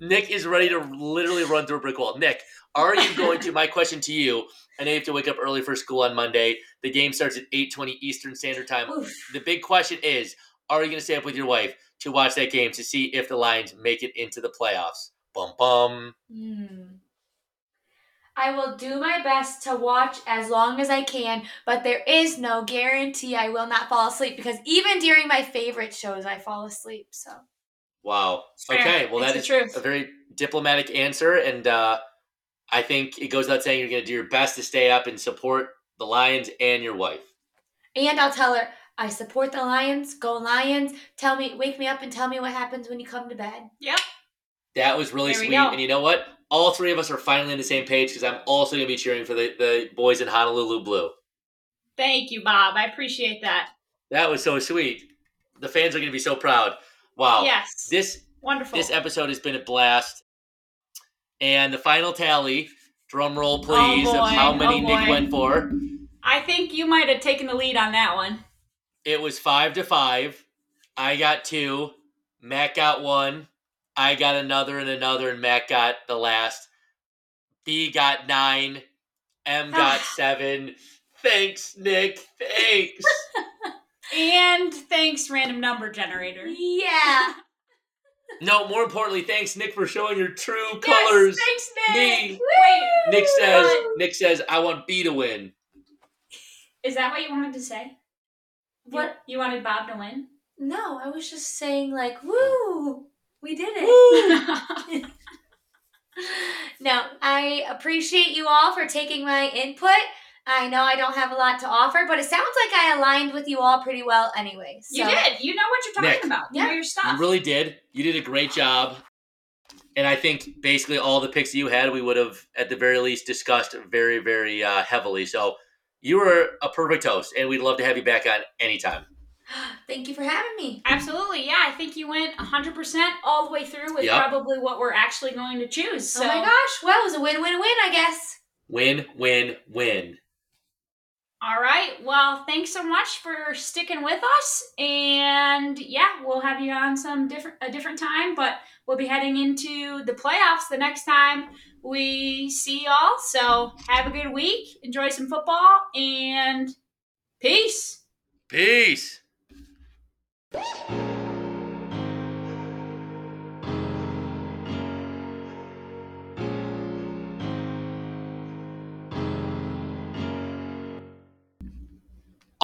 Nick is ready to literally run through a brick wall. Nick, are you going to? My question to you. I know you have to wake up early for school on Monday. The game starts at eight twenty Eastern Standard Time. Oof. The big question is: Are you going to stay up with your wife to watch that game to see if the Lions make it into the playoffs? Bum bum. Hmm. I will do my best to watch as long as I can, but there is no guarantee I will not fall asleep because even during my favorite shows, I fall asleep. So Wow. Okay. Well, It's that the is truth. a very diplomatic answer, and uh, I think it goes without saying you're going to do your best to stay up and support the Lions and your wife. And I'll tell her, I support the Lions. Go Lions. Tell me, wake me up and tell me what happens when you come to bed. Yep. That was really There sweet. And you know what? All three of us are finally on the same page because I'm also going to be cheering for the, the boys in Honolulu Blue. Thank you, Bob. I appreciate that. That was so sweet. The fans are going to be so proud. Wow. Yes. This Wonderful. this episode has been a blast. And the final tally, drum roll please, Oh, of how many Oh, Nick went for. I think you might have taken the lead on that one. It was five to five. I got two. Matt got one. I got another and another, and Matt got the last. B got nine. M got seven. Thanks, Nick. Thanks. And thanks, random number generator. Yeah. no, more importantly, thanks, Nick, for showing your true Yes, colors. thanks, Nick. Me. Wait, Nick says. What? Nick says, "I want B to win." is that what you wanted to say? What? You, wanted Bob to win? No, I was just saying, like, woo, we did it. now I appreciate you all for taking my input. I know I don't have a lot to offer, but it sounds like I aligned with you all pretty well anyway. So. You did. You know what you're talking Nick. about. You Yeah. know your stuff. You really did. You did a great job. And I think basically all the picks you had, we would have at the very least discussed very, very uh, heavily. So you were a perfect host, and we'd love to have you back on anytime. Thank you for having me. Absolutely, yeah. I think you went 100% all the way through with Yep. probably what we're actually going to choose. So, oh my gosh. Well, it was a win-win-win, I guess. Win, win, win. All right. Well, thanks so much for sticking with us, and yeah, we'll have you on some different a different time. But we'll be heading into the playoffs the next time we see y'all. So have a good week, enjoy some football, and peace. Peace.